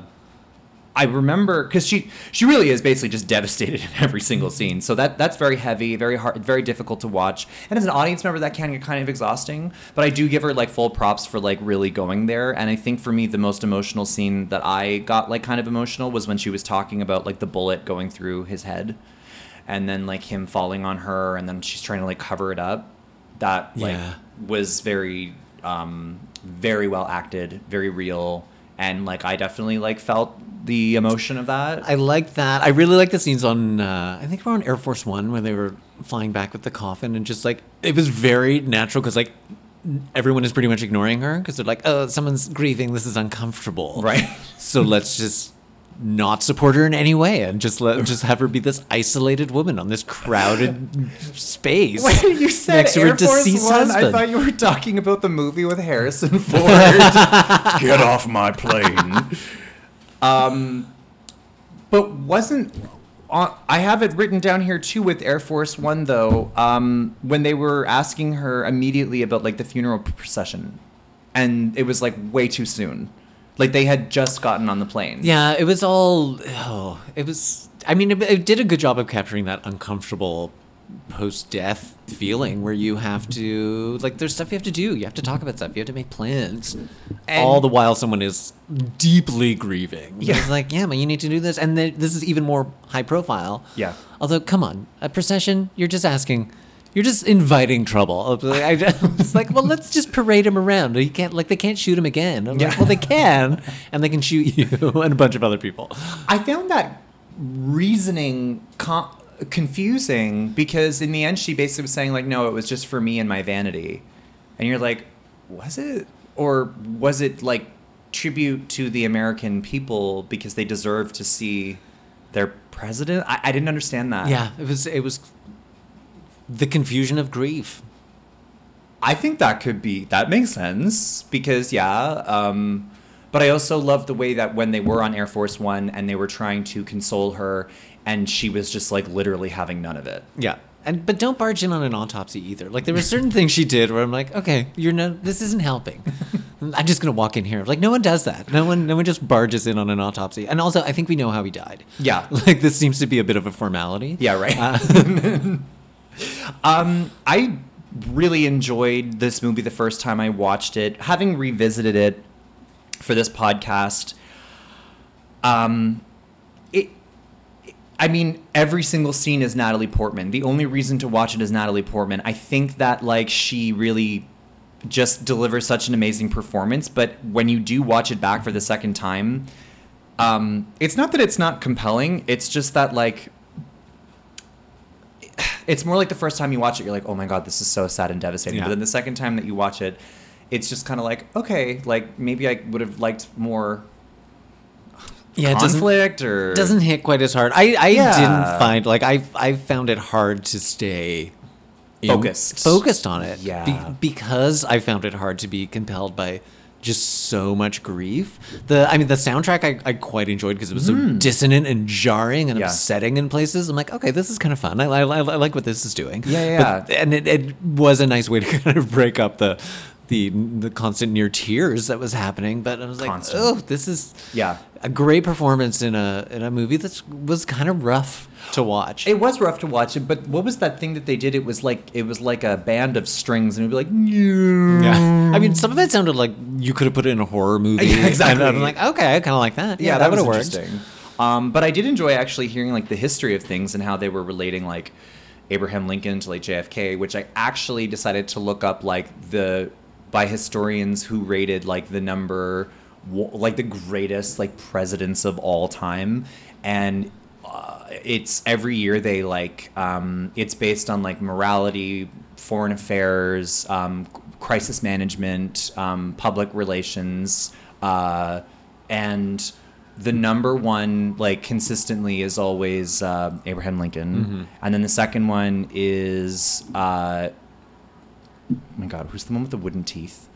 I remember because she she really is basically just devastated in every single scene. So that that's very heavy, very hard, very difficult to watch. And as an audience member, that can get kind of exhausting. But I do give her like full props for like really going there. And I think for me, the most emotional scene that I got like kind of emotional was when she was talking about like the bullet going through his head, and then like him falling on her, and then she's trying to like cover it up. That like Yeah. was very um very well acted very real and like i definitely like felt the emotion of that. I like that. I really like the scenes on. Uh, I think we're on Air Force One when they were flying back with the coffin, and just like it was very natural because like everyone is pretty much ignoring her because they're like, oh, someone's grieving. This is uncomfortable. Right. So let's just not support her in any way and just let just have her be this isolated woman on this crowded space. Wait, you said next to her Air Force deceased One? I thought you were talking about the movie with Harrison Ford. Get off my plane. Um, but wasn't uh, I have it written down here too with Air Force One though? Um, when they were asking her immediately about like the funeral procession, and it was like way too soon. Like they had just gotten on the plane. Yeah, it was all. Oh, it was. I mean, it, it did a good job of capturing that uncomfortable post-death feeling where you have to like there's stuff you have to do you have to talk about stuff you have to make plans all the while someone is deeply grieving Yeah. it's like yeah but you need to do this and then this is even more high profile Yeah. although come on a procession you're just asking you're just inviting trouble. I it's like, well, let's just parade him around. You can't, like, they can't shoot him again. I'm like, Yeah. well, they can, and they can shoot you and a bunch of other people. I found that reasoning com- confusing because in the end she basically was saying like no it was just for me and my vanity and you're like was it or was it like tribute to the american people because they deserve to see their president i, I didn't understand that Yeah, it was, it was the confusion of grief. I think that could be that makes sense because yeah. Um, but I also love the way that when they were on Air Force One and they were trying to console her, and she was just like literally having none of it. Yeah. And but don't barge in on an autopsy either. Like there were certain things she did where I'm like, okay, you're no, this isn't helping. I'm just gonna walk in here. Like no one does that. No one, no one just barges in on an autopsy. And also, I think we know how he died. Yeah. Like this seems to be a bit of a formality. Yeah, right. Uh, Um, I really enjoyed this movie the first time I watched it. Having revisited it for this podcast, um. I mean, every single scene is Natalie Portman. The only reason to watch it is Natalie Portman. I think that like she really just delivers such an amazing performance. But when you do watch it back for the second time, um, it's not that it's not compelling. It's just that like it's more like the first time you watch it, you're like, oh my god, this is so sad and devastating. Yeah. But then the second time that you watch it, it's just kind of like, okay, like maybe I would have liked more yeah, it doesn't conflict or doesn't hit quite as hard. I I Yeah. didn't find like I I found it hard to stay Focused. focused on it. Yeah. because I found it hard to be compelled by just so much grief. The I mean the soundtrack I, I quite enjoyed because it was so dissonant and jarring and Hmm. Yeah. upsetting in places. I'm like, okay, this is kind of fun. I, I, I like what this is doing. Yeah, yeah, But- and it, it was a nice way to kind of break up the the the constant near tears that was happening. But I was like, Constant. oh, this is Yeah. a great performance in a in a movie that was kind of rough to watch. It was rough to watch it, but what was that thing that they did? It was like it was like a band of strings, and it'd be like, yeah, I mean, some of it sounded like you could have put it in a horror movie. Yeah, exactly. And I'm like, okay, I kind of like that. Yeah, yeah, that, that, would have worked. Um, but I did enjoy actually hearing like the history of things and how they were relating like Abraham Lincoln to like JFK, which I actually decided to look up like the by historians who rated like the number like the greatest like presidents of all time. And uh, it's every year they like um, it's based on like morality foreign affairs um, crisis management um, public relations uh, and the number one like consistently is always uh, abraham lincoln. And then the second one is uh, my god who's the one with the wooden teeth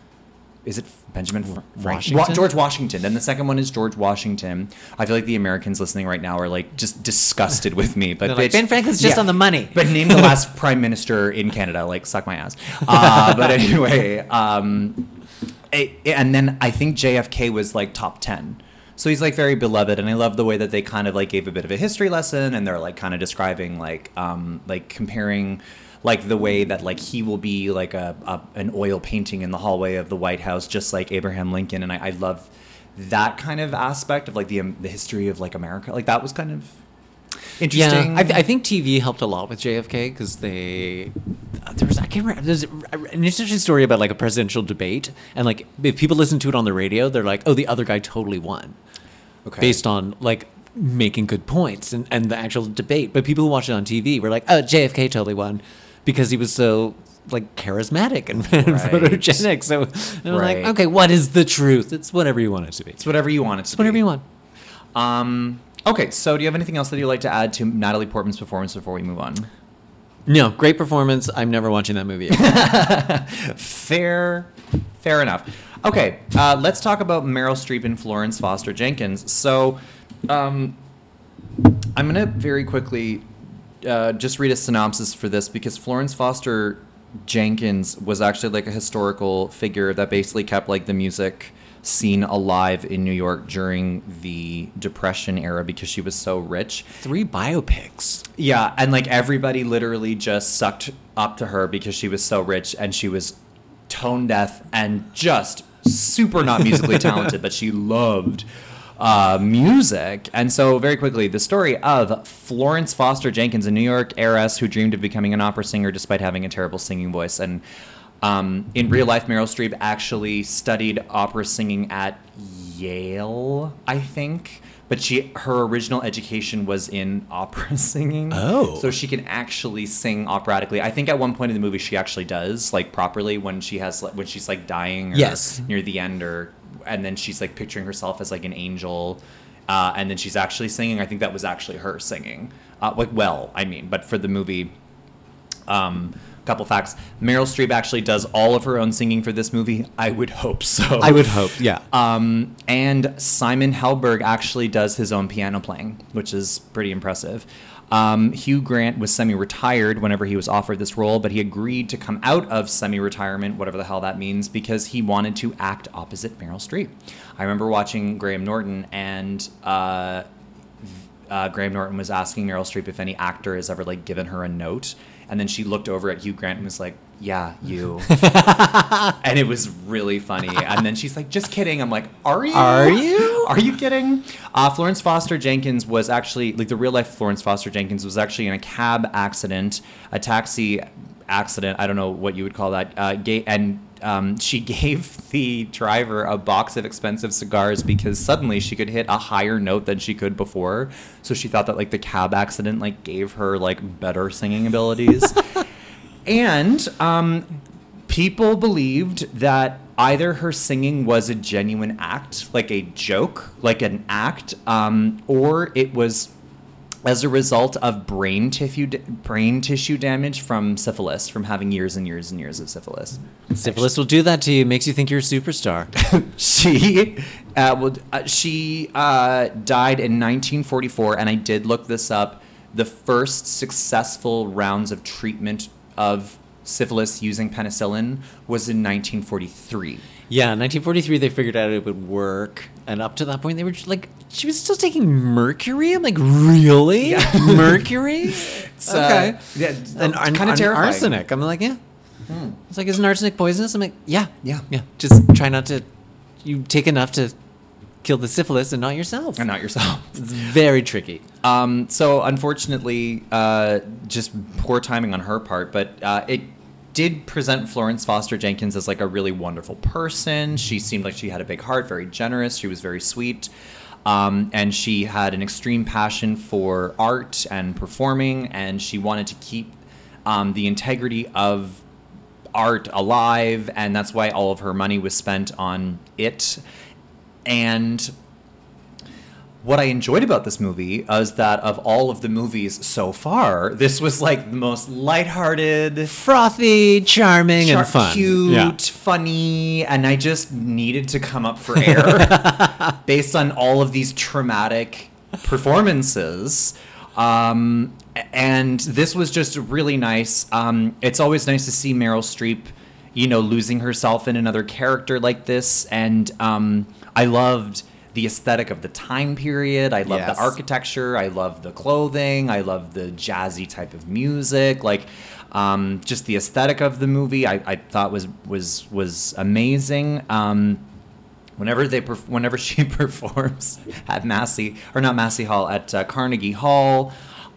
is it Benjamin Washington? Wa- George Washington. Then the second one is George Washington. I feel like the Americans listening right now are like just disgusted with me. But like, bitch- "Ben Franklin's just on the money." But name the last prime minister in Canada. Like suck my ass. Uh, but anyway, um, it- and then I think JFK was like top ten. So he's like very beloved, and I love the way that they kind of like gave a bit of a history lesson, and they're like kind of describing like um, like comparing like the way that like he will be like a, a an oil painting in the hallway of the White House, just like Abraham Lincoln, and I, I love that kind of aspect of like the um, the history of like America. Like that was kind of interesting. Yeah, I, th- I think TV helped a lot with JFK because they uh, there was I can't remember there's an interesting story about like a presidential debate and like if people listen to it on the radio they're like oh the other guy totally won Okay. based on like making good points and, and the actual debate. But people who watch it on TV were like, oh, JFK totally won because he was so like charismatic and, and Right. photogenic. So and I'm like, okay, what is the truth? It's whatever you want it to be. It's whatever you want it to It's whatever you want. Um, okay, so do you have anything else that you'd like to add to Natalie Portman's performance before we move on? No, great performance. I'm never watching that movie. again. Fair, fair enough. Okay, uh, let's talk about Meryl Streep and Florence Foster Jenkins. So, um, I'm gonna very quickly uh, just read a synopsis for this because Florence Foster Jenkins was actually like a historical figure that basically kept like the music scene alive in New York during the Depression era because she was so rich. Three biopics. Yeah, and like everybody literally just sucked up to her because she was so rich and she was tone deaf and just super not musically talented, but she loved uh, music. And so, very quickly, the story of Florence Foster Jenkins, a New York heiress who dreamed of becoming an opera singer despite having a terrible singing voice. And um, in real life, Meryl Streep actually studied opera singing at Yale, I think. But she, her original education was in opera singing. Oh. so she can actually sing operatically. I think at one point in the movie she actually does like properly when she has when she's like dying or Yes. near the end or and then she's like picturing herself as like an angel. Uh, and then she's actually singing. I think that was actually her singing, uh, like well, I mean, but for the movie, um, couple facts: Meryl Streep actually does all of her own singing for this movie. I would hope so. I would hope, yeah. Um, and Simon Helberg actually does his own piano playing, which is pretty impressive. Um, Hugh Grant was semi retired whenever he was offered this role, but he agreed to come out of semi retirement, whatever the hell that means, because he wanted to act opposite Meryl Streep. I remember watching Graham Norton, and uh, uh, Graham Norton was asking Meryl Streep if any actor has ever like given her a note, and then she looked over at Hugh Grant and was like, "Yeah, you," and it was really funny. And then she's like, "Just kidding." I'm like, "Are you? Are you? Are you kidding?" Uh, Florence Foster Jenkins was actually like the real life Florence Foster Jenkins was actually in a cab accident, a taxi accident. I don't know what you would call that. Uh, ga- and um, she gave the driver a box of expensive cigars because suddenly she could hit a higher note than she could before. So she thought that like the cab accident like gave her like better singing abilities. and um, people believed that either her singing was a genuine act, like a joke, like an act, um, or it was as a result of brain tissue brain tissue damage from syphilis, from having years and years and years of syphilis. Syphilis will do that to you. Makes you think you're a superstar. she uh, well, uh, she uh, died in 1944, and I did look this up. The first successful rounds of treatment of syphilis using penicillin was in 1943. Yeah, in 1943 they figured out it would work, and up to that point they were just like, she was still taking mercury. I'm like, really? mercury? It's, uh, yeah, and, and, kinda terrifying. arsenic. I'm like, yeah. It's like, isn't arsenic poisonous? I'm like, yeah, Yeah. yeah. Just try not to. You take enough to kill the syphilis and not yourself. and not yourself. It's very tricky. Um, so unfortunately, uh, just poor timing on her part, but uh, it did present Florence Foster Jenkins as like a really wonderful person. She seemed like she had a big heart, very generous. She was very sweet. Um, and she had an extreme passion for art and performing, and she wanted to keep um, the integrity of art alive, and that's why all of her money was spent on it. And what I enjoyed about this movie is that of all of the movies so far, this was like the most lighthearted, Frothy, charming, char- and fun. cute, Yeah. funny, and I just needed to come up for air based on all of these traumatic performances. Um, and this was just really nice. Um, it's always nice to see Meryl Streep, you know, losing herself in another character like this. And um, I loved the aesthetic of the time period. I love Yes. the architecture. I love the clothing. I love the jazzy type of music. Like, um, just the aesthetic of the movie, I, I thought was was was amazing. Um, whenever they perf- whenever she performs at Massey or not Massey Hall at uh, Carnegie Hall.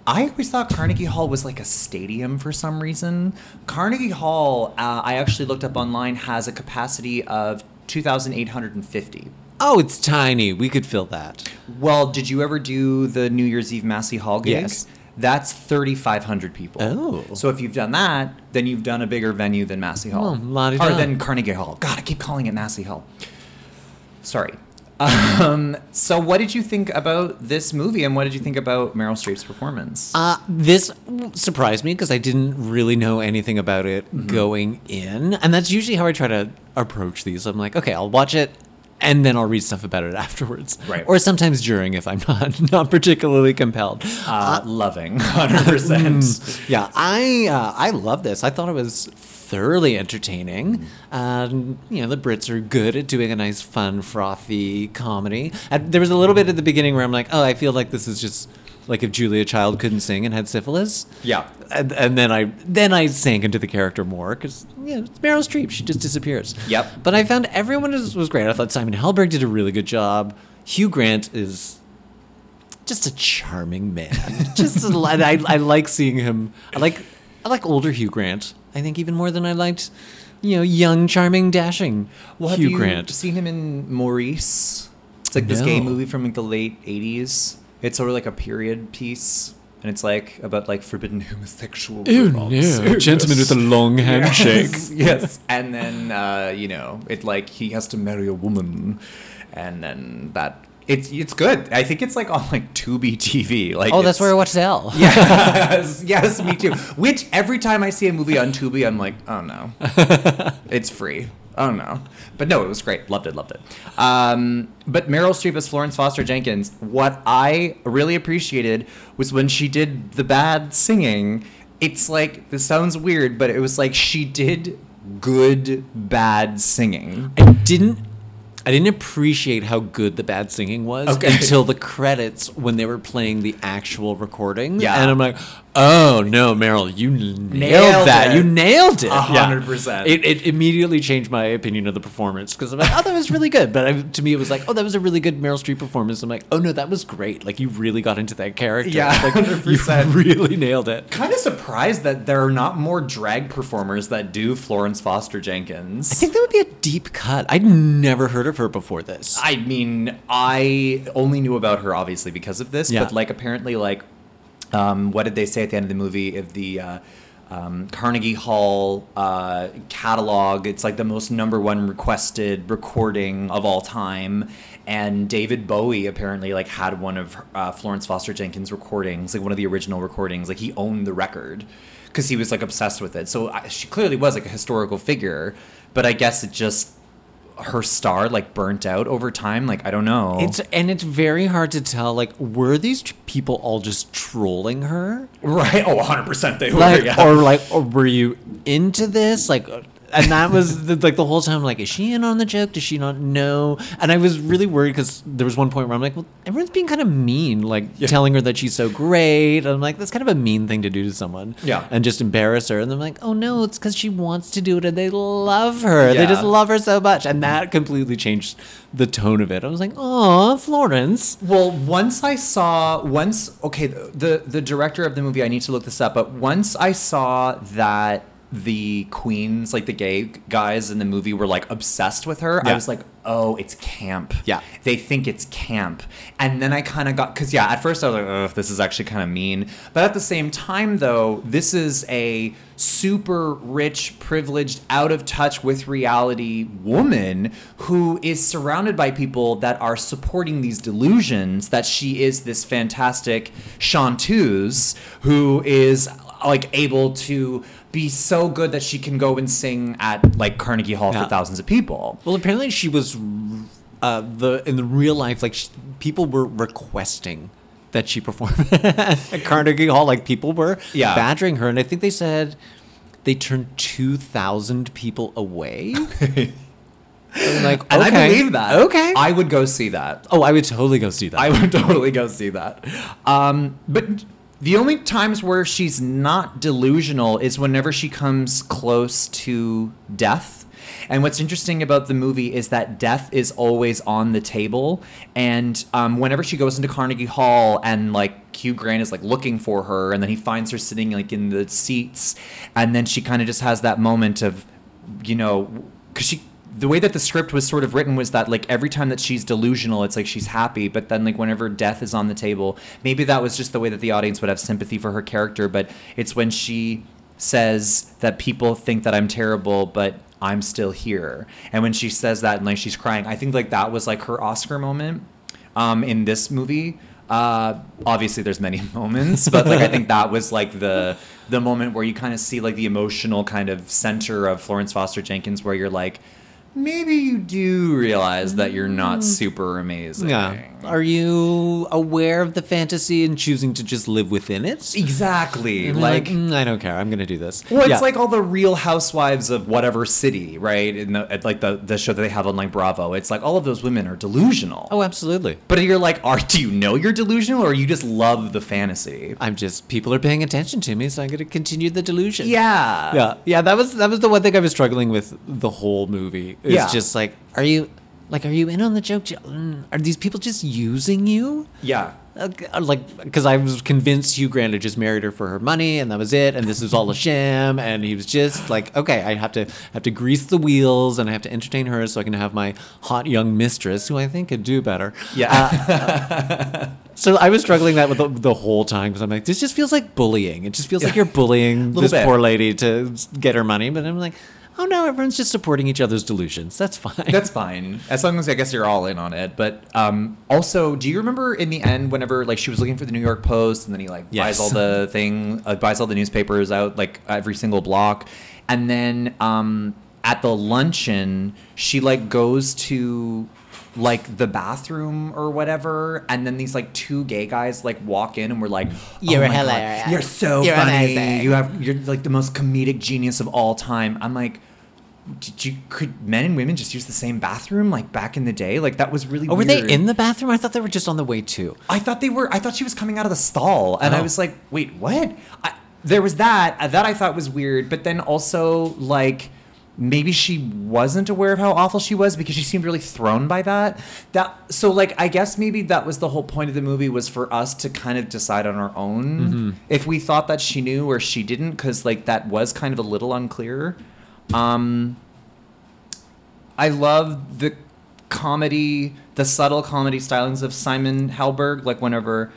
I always thought Carnegie Hall was like a stadium for some reason. Carnegie Hall, uh, I actually looked up online, has a capacity of 2,850, Oh, it's tiny. We could fill that. Well, did you ever do the New Year's Eve Massey Hall gig? Yes. That's 3,500 people. Oh. So if you've done that, then you've done a bigger venue than Massey Hall. Oh, or than Carnegie Hall. God, I keep calling it Massey Hall. Sorry. Um, so what did you think about this movie and what did you think about Meryl Streep's performance? Uh, this surprised me because I didn't really know anything about it Mm-hmm. going in, and that's usually how I try to approach these. I'm like, okay, I'll watch it, and then I'll read stuff about it afterwards, Right. Or sometimes during if I'm not not particularly compelled. uh, loving, 100%. Yeah, I uh, I love this. I thought it was thoroughly entertaining. Um, you know, the Brits are good at doing a nice, fun, frothy comedy. And there was a little bit at the beginning where I'm like, oh, I feel like this is just like if Julia Child couldn't sing and had syphilis. Yeah. and, and then I then I sank into the character more because yeah, it's Meryl Streep. She just disappears. Yep. But I found everyone was, was great. I thought Simon Helberg did a really good job. Hugh Grant is just a charming man. just a, I, I like seeing him. I like I like older Hugh Grant. I think even more than I liked, you know, young, charming, dashing Well, have Hugh you Grant. seen him in Maurice? It's like this gay movie from like the late '80s. It's sort of like a period piece, and it's like about like forbidden homosexual. romance. a gentleman with a long Yes, yes. And then uh, you know, it like he has to marry a woman, and then that it's it's good. I think it's like on like Tubi TV. Like Oh, that's where I watched Elle. yes, yes, me too. Which every time I see a movie on Tubi, I'm like, oh no, it's free. Oh no, but no, it was great. Loved it, loved it. Um, but Meryl Streep as Florence Foster Jenkins. What I really appreciated was when she did the bad singing. It's like this sounds weird, but it was like she did good bad singing. I didn't I didn't appreciate how good the bad singing was Okay. until the credits when they were playing the actual recording. Yeah. And I'm like, oh no, Meryl, you nailed, Nailed that. it. You nailed it. A hundred percent. It, it immediately changed my opinion of the performance because I'm like, oh, that was really good. But I, to me, it was like, oh, that was a really good Meryl Streep performance. I'm like, oh no, that was great. Like you really got into that character. Yeah, like, 100%. Really nailed it. Kind of surprised that there are not more drag performers that do Florence Foster Jenkins. I think that would be a deep cut. I'd never heard of her before this. I mean, I only knew about her obviously because of this, Yeah. but like apparently, like, um, what did they say at the end of the movie? If the uh, um, Carnegie Hall uh, catalog, it's like the most number one requested recording of all time. And David Bowie apparently like had one of uh, Florence Foster Jenkins' recordings, like one of the original recordings. Like he owned the record because he was like obsessed with it. So I, she clearly was like a historical figure, but I guess it just her star like burnt out over time. Like I don't know. It's and it's very hard to tell. Like, were these people all just trolling her, right. Oh, 100 percent they were. like, yeah. or like, or were you into this? Like, and that was the, like the whole time. Like, is she in on the joke? Does she not know? And I was really worried because there was one point where I'm like, well, everyone's being kind of mean, like telling her that she's so great. And I'm like, that's kind of a mean thing to do to someone. Yeah. and just embarrass her. And I'm like, oh no, it's because she wants to do it, and they love her. They just love her so much, and that completely changed the tone of it. I was like, oh, Florence. Well, once I saw once okay, the, the the director of the movie, I need to look this up, but once I saw that the queens, like the gay guys in the movie were like obsessed with her, I was like, "Oh, it's camp." Yeah. They think it's camp. And then I kind of got cuz yeah, at first I was like, "Ugh, this is actually kind of mean." But at the same time though, this is a super rich, privileged, out of touch with reality woman who is surrounded by people that are supporting these delusions that she is this fantastic chanteuse who is like able to be so good that she can go and sing at like Carnegie Hall Yeah. for thousands of people. Well, apparently she was uh, the in the real life like sh people were requesting that she perform at Carnegie Hall. Like people were Yeah. badgering her, and I think they said they turned two thousand people away. Like, And I okay, believe that. Okay. I would go see that. oh, I would totally go see that. I would totally go see that. Um, but the only times where she's not delusional is whenever she comes close to death. And what's interesting about the movie is that death is always on the table. And um, whenever she goes into Carnegie Hall and like Hugh Grant is like looking for her, and then he finds her sitting like in the seats, and then she kind of just has that moment of, you know, because she the way that the script was sort of written was that like every time that she's delusional, it's like she's happy, but then like whenever death is on the table, maybe that was just the way that the audience would have sympathy for her character. But it's when she says that people think that I'm terrible, but I'm still here, and when she says that and like she's crying, I think like that was like her Oscar moment um, in this movie. Uh, obviously, there's many moments, but like I think that was like the the moment where you kind of see like the emotional kind of center of Florence Foster Jenkins, where you're like, maybe you do realize that you're not super amazing. Yeah. Are you aware of the fantasy and choosing to just live within it? Exactly. Like, like, "Mm, I don't care. I'm going to do this. well, it's Yeah. like all the Real Housewives of whatever city, right? In the, at, like the the show that they have on like Bravo. It's like all of those women are delusional. Oh, absolutely. But you're like, are do you know you're delusional, or you just love the fantasy? I'm just people are paying attention to me, so I'm going to continue the delusion. Yeah. yeah, yeah. That was that was the one thing I was struggling with the whole movie. It's Yeah. just like, are you like, are you in on the joke? Mm, Are these people just using you? Yeah. Uh, like, because I was convinced Hugh Grant had just married her for her money, and that was it, and this is all a sham, and he was just like, okay, I have to have to grease the wheels, and I have to entertain her, so I can have my hot young mistress, who I think could do better. Yeah. So I was struggling that with the, the whole time because I'm like, this just feels like bullying. It just feels like you're bullying this bit. poor lady to get her money. But I'm like, oh no, everyone's just supporting each other's delusions. That's fine. That's fine. As long as I guess you're all in on it. But um, also, do you remember in the end whenever like she was looking for the New York Post and then he like Yes. buys all the thing, uh, buys all the newspapers out like every single block, and then um, at the luncheon she like goes to like the bathroom or whatever and then these like two gay guys like walk in and we're like You're oh my God, you're so You're funny amazing." you have you're like the most comedic genius of all time i'm like did you could men and women just use the same bathroom like back in the day? Like that was really. oh, were they in the bathroom? I thought they were just on the way too. I thought they were. I thought she was coming out of the stall, and I Oh. was like, wait, what? I, there was that. uh, That I thought was weird, but then also like. Maybe she wasn't aware of how awful she was because she seemed really thrown by that. That so like I guess maybe that was the whole point of the movie was for us to kind of decide on our own Mm-hmm. if we thought that she knew or she didn't because like that was kind of a little unclear. Um, I love the comedy, the subtle comedy stylings of Simon Helberg. Like whenever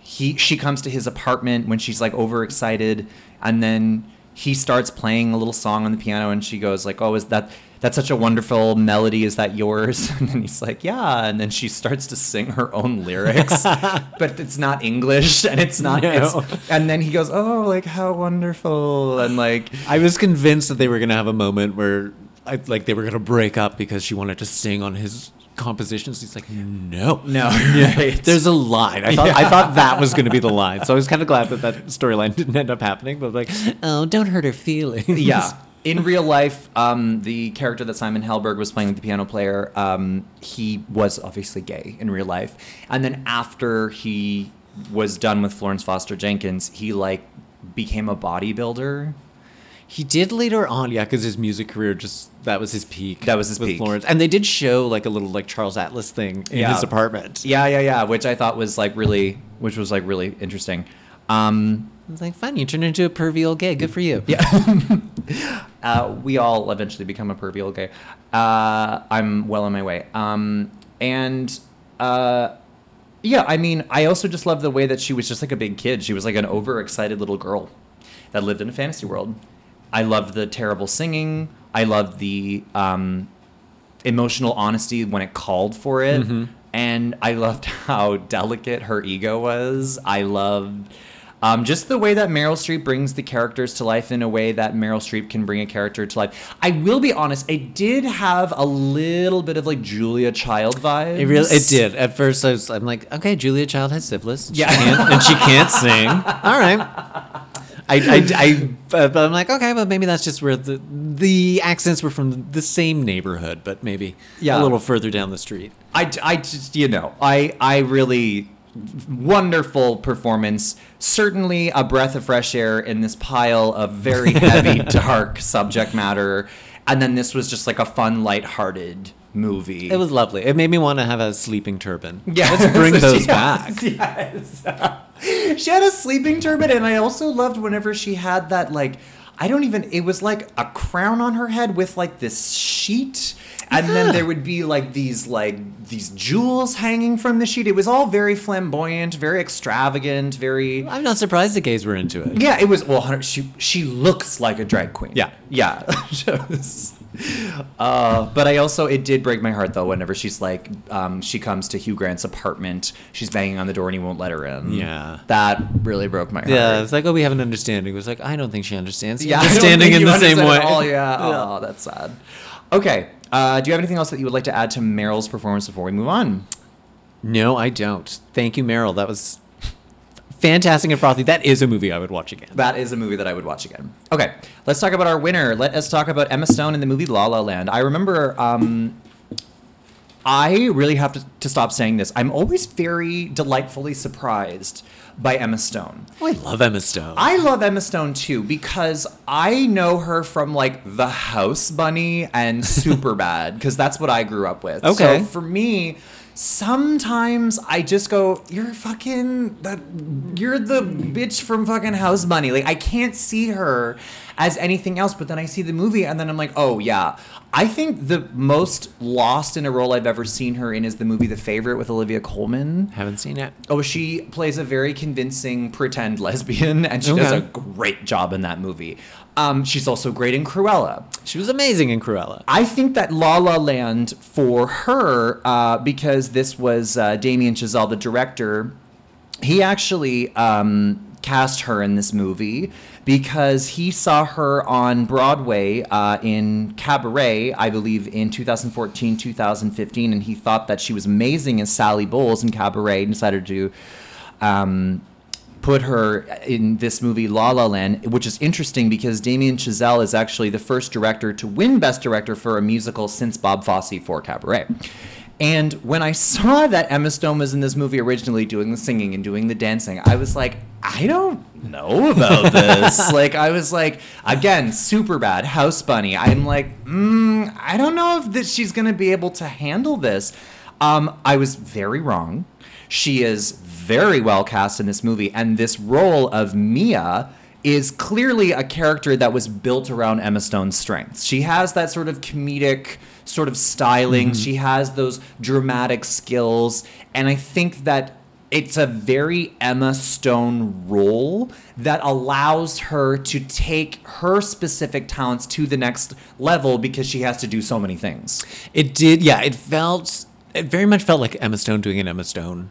he she comes to his apartment when she's like overexcited, and then he starts playing a little song on the piano, and she goes like, "Oh, is that?" That's such a wonderful melody. Is that yours? And then he's like, "Yeah." And then she starts to sing her own lyrics, but it's not English, and it's not. No. It's, and then he goes, "Oh, like how wonderful!" And like, I was convinced that they were gonna have a moment where, I, like, they were gonna break up because she wanted to sing on his compositions. He's like, no, no, right. There's a line. I thought I thought that was going to be the line. So I was kind of glad that that storyline didn't end up happening. But like, oh, don't hurt her feelings. yeah. In real life, um, the character that Simon Helberg was playing, the piano player, um, he was obviously gay in real life. And then after he was done with Florence Foster Jenkins, he like became a bodybuilder. He did later on, yeah, because his music career just that was his peak. That was his with peak. Florence, and they did show like a little like Charles Atlas thing in Yeah. his apartment. Yeah, yeah, yeah. Which I thought was like really, which was like really interesting. Um, It's like, fine, you turned into a pervy old gay. Good for you. Yeah. uh, we all eventually become a pervy old gay. Uh, I'm well on my way. Um, and uh, yeah, I mean, I also just love the way that she was just like a big kid. She was like an overexcited little girl that lived in a fantasy world. I loved the terrible singing. I loved the um, emotional honesty when it called for it. And I loved how delicate her ego was. I loved um, just the way that Meryl Streep brings the characters to life in a way that Meryl Streep can bring a character to life. I will be honest, it did have a little bit of like Julia Child vibes. It really, it did. At first, I was, I'm like, okay, Julia Child has syphilis. and she Yeah. can't- and she can't sing. All right. I, I, I, but I'm like, okay, but maybe that's just where the the accents were from the same neighborhood, but maybe Yeah. a little further down the street. I, I just you know I I really wonderful performance certainly a breath of fresh air in this pile of very heavy dark subject matter and then this was just like a fun light-hearted movie It was lovely. It made me want to have a sleeping turban. yeah let's bring those Yes, back. yes she had a sleeping turban and i also loved whenever she had that like I don't even. It was like a crown on her head with like this sheet, and then there would be like these like these jewels hanging from the sheet. It was all very flamboyant, very extravagant, very. I'm not surprised the gays were into it. Yeah, it was. Well, she she looks like a drag queen. Yeah. yeah. Uh, but I also it did break my heart though whenever she's like um, she comes to Hugh Grant's apartment, she's banging on the door and he won't let her in. Yeah. that really broke my heart. Yeah, it's like, oh, we have an understanding. It was like, I don't think she understands. Yeah, understanding in the same way. all, yeah. Oh, that's sad. Okay. Uh, do you have anything else that you would like to add to Meryl's performance before we move on? No, I don't. Thank you, Meryl. That was fantastic and frothy. That is a movie I would watch again. That is a movie that I would watch again. Okay, let's talk about our winner. Let us talk about Emma Stone in the movie La La Land. I remember. Um, I really have to, to stop saying this. I'm always very delightfully surprised by Emma Stone. Oh, I love Emma Stone. I love Emma Stone too because I know her from like The House Bunny and Superbad because that's what I grew up with. Okay. So for me, sometimes I just go, "You're fucking that. You're the bitch from fucking House Bunny." Like I can't see her as anything else. But then I see the movie and then I'm like, "Oh yeah." I think the most lost in a role I've ever seen her in is the movie The Favorite with Olivia Colman. Haven't seen it. Oh, she plays a very convincing pretend lesbian, and she does a great job in that movie. Um, she's also great in Cruella. She was amazing in Cruella. I think that La La Land for her, uh, because this was uh, Damien Chazelle, the director, he actually um, cast her in this movie because he saw her on Broadway uh, in Cabaret, I believe, in 2014, 2015, and he thought that she was amazing as Sally Bowles in Cabaret and decided to. Um, put her in this movie La La Land, which is interesting because Damien Chazelle is actually the first director to win Best Director for a musical since Bob Fosse for Cabaret. And when I saw that Emma Stone was in this movie originally doing the singing and doing the dancing, I was like, I don't know about this. like, I was like, again, super bad, House Bunny. I'm like, mm, I don't know if this, she's going to be able to handle this. Um, I was very wrong. She is very well cast in this movie, and this role of Mia is clearly a character that was built around Emma Stone's strengths. She has that sort of comedic sort of styling. Mm-hmm. She has those dramatic skills, and I think that it's a very Emma Stone role that allows her to take her specific talents to the next level because she has to do so many things. It did, yeah. It felt, it very much felt like Emma Stone doing an Emma Stone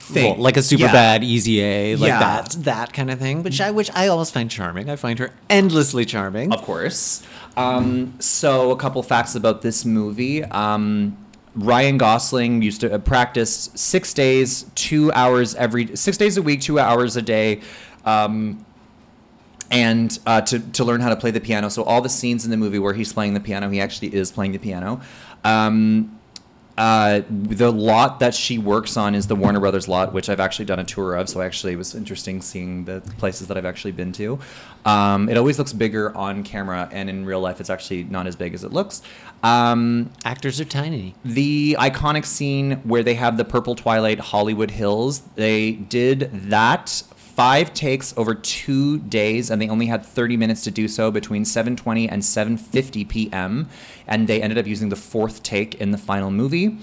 Thing. role, like a super Yeah. bad Easy A, like Yeah. that, that kind of thing. Which I, which I almost find charming. I find her endlessly charming. Of course. Um, so, a couple facts about this movie. Um, Ryan Gosling used to uh, practice six days, two hours every six days a week, two hours a day. Um, and uh, to, to learn how to play the piano. So all the scenes in the movie where he's playing the piano, he actually is playing the piano. Um, uh, the lot that she works on is the Warner Brothers lot, which I've actually done a tour of. So actually, it was interesting seeing the places that I've actually been to. Um, it always looks bigger on camera, and in real life, it's actually not as big as it looks. Um, Actors are tiny. the iconic scene where they have the purple twilight Hollywood Hills, they did that five takes over two days and they only had 30 minutes to do so between 7.20 and 7.50 p.m and they ended up using the fourth take in the final movie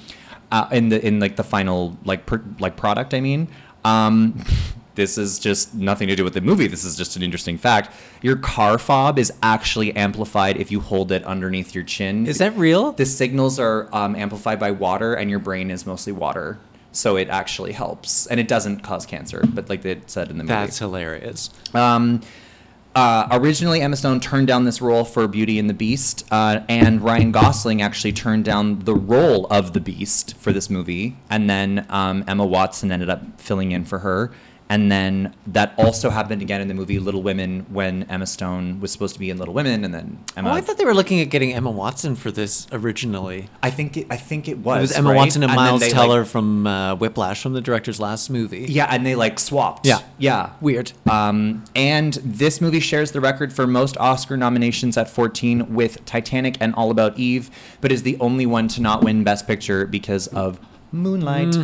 uh, in the in like the final like per, like product i mean. Um this is just nothing to do with the movie. This is just an interesting fact. Your car fob is actually amplified if you hold it underneath your chin. Is that real? the signals are um, amplified by water, and your brain is mostly water, so it actually helps, and it doesn't cause cancer. But like they said in the movie, That's hilarious. um, uh, originally, Emma Stone turned down this role for Beauty and the Beast, uh, and Ryan Gosling actually turned down the role of the Beast for this movie, and then um, Emma Watson ended up filling in for her. And then that also happened again in the movie Little Women when Emma Stone was supposed to be in Little Women, and then Emma. Oh, I thought they were looking at getting Emma Watson for this originally. I think it, I think it was. It was Emma right? Watson and, then Miles they, like, Teller from uh, Whiplash from the director's last movie. Yeah, and they like swapped. Yeah. Yeah. Weird. Um, and this movie shares the record for most Oscar nominations at 14 with Titanic and All About Eve, but is the only one to not win Best Picture because of Moonlight.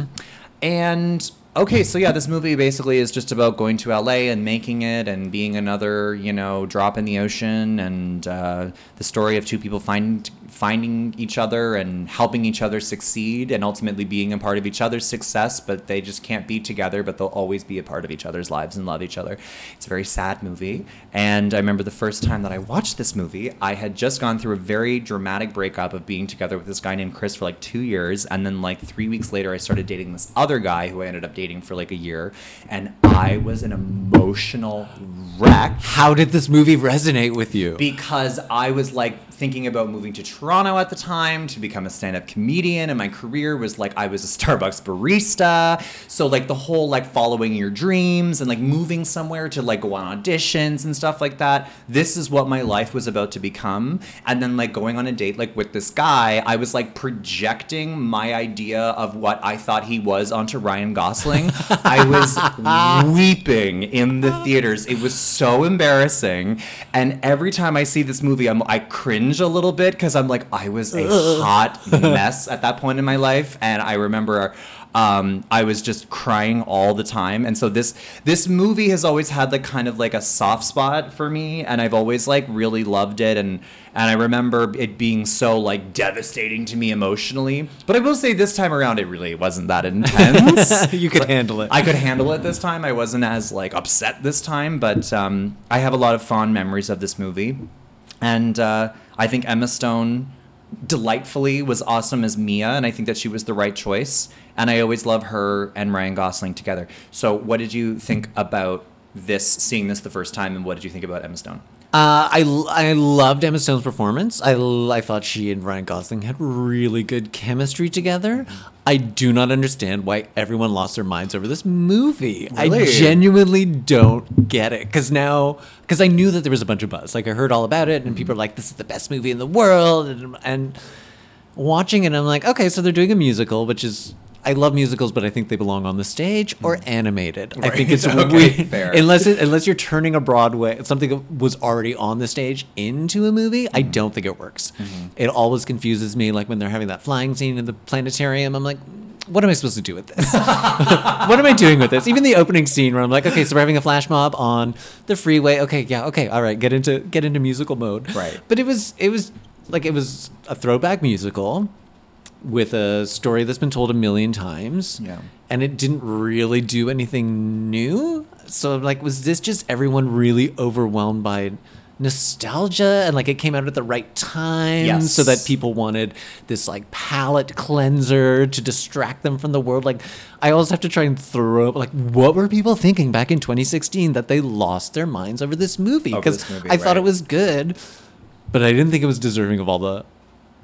And okay, so yeah, this movie basically is just about going to LA and making it and being another, you know, drop in the ocean and uh, the story of two people find, finding each other and helping each other succeed and ultimately being a part of each other's success, but they just can't be together, but they'll always be a part of each other's lives and love each other. It's a very sad movie. And I remember the first time that I watched this movie, I had just gone through a very dramatic breakup of being together with this guy named Chris for like two years. And then, like, three weeks later, I started dating this other guy who I ended up dating for like a year. And I was an emotional wreck How did this movie resonate with you? because I was like thinking about moving to Toronto at the time to become a stand-up comedian and my career was like I was a Starbucks barista. So like the whole like following your dreams and like moving somewhere to like go on auditions and stuff like that this is what my life was about to become. And then like going on a date like with this guy I was like projecting my idea of what I thought he was onto Ryan Gosling. I was weeping in the oh. theaters. It was so embarrassing. And every time I see this movie I'm I cringe a little bit because I'm like I was a hot mess at that point in my life and I remember um, I was just crying all the time and so this this movie has always had like kind of like a soft spot for me and I've always like really loved it and and I remember it being so like devastating to me emotionally but I will say this time around it really wasn't that intense you could handle it. I could handle it this time. I wasn't as like upset this time, but um, I have a lot of fond memories of this movie, and uh, I think Emma Stone delightfully was awesome as Mia, and I think that she was the right choice. And I always love her and Ryan Gosling together. So, what did you think about this? Seeing this the first time, and what did you think about Emma Stone? Uh, I, I loved Emma Stone's performance. I I thought she and Ryan Gosling had really good chemistry together. I do not understand why everyone lost their minds over this movie. I genuinely don't get it. Because now, because I knew that there was a bunch of buzz. Like, I heard all about it, and people are like, this is the best movie in the world. And, and watching it, I'm like, okay, so they're doing a musical, which is. I love musicals, but I think they belong on the stage or hmm. animated. I think it's Okay, weird. fair. Unless it, unless you're turning a Broadway something that was already on the stage into a movie, I hmm. don't think it works. Hmm. It always confuses me. Like when they're having that flying scene in the planetarium, I'm like, what am I supposed to do with this? what am I doing with this? Even the opening scene where I'm like, okay, so we're having a flash mob on the freeway. Okay, yeah, okay, all right, get into get into musical mode. Right. But it was it was like it was a throwback musical with a story that's been told a million times. Yeah. And it didn't really do anything new. So like, was this just everyone really overwhelmed by nostalgia and like it came out at the right time Yes. so that people wanted this like palate cleanser to distract them from the world like i always have to try and throw up like what were people thinking back in 2016 that they lost their minds over this movie because i thought it was good but i didn't think it was deserving of all the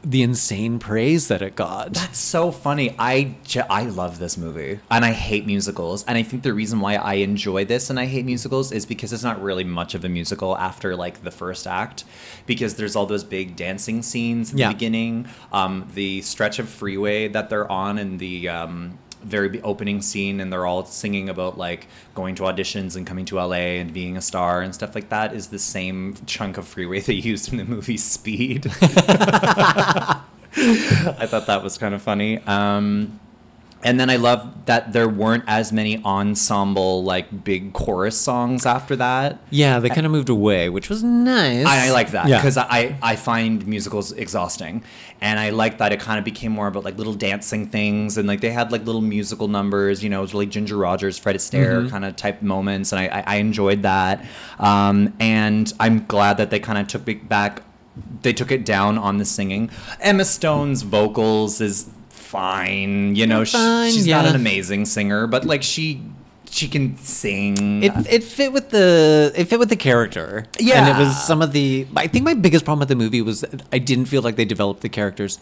the insane praise that it got That's so funny. I ju- I love this movie, and I hate musicals. And I think the reason why I enjoy this and I hate musicals is because it's not really much of a musical after like the first act, because there's all those big dancing scenes in Yeah. the beginning, um, the stretch of freeway that they're on, and the um, very opening scene, and they're all singing about like going to auditions and coming to LA and being a star and stuff like that. Is the same chunk of freeway they used in the movie Speed. I thought that was kind of funny. Um, and then I love that there weren't as many ensemble like big chorus songs after that. yeah they kind of moved away which was nice I, I like that Yeah. because I, I find musicals exhausting, and I like that it kind of became more about like little dancing things, and like they had like little musical numbers, you know, it was really Ginger Rogers, Fred Astaire Mm-hmm. kind of type moments, and I, I, I enjoyed that. Um, and I'm glad that they kind of took back, they took it down on the singing. Emma Stone's vocals is fine, you know, she- fine, she's not an amazing singer, but like she she can sing. It, it fit with the it fit with the character. Yeah, and it was some of the. I think my biggest problem with the movie was that I didn't feel like they developed the characters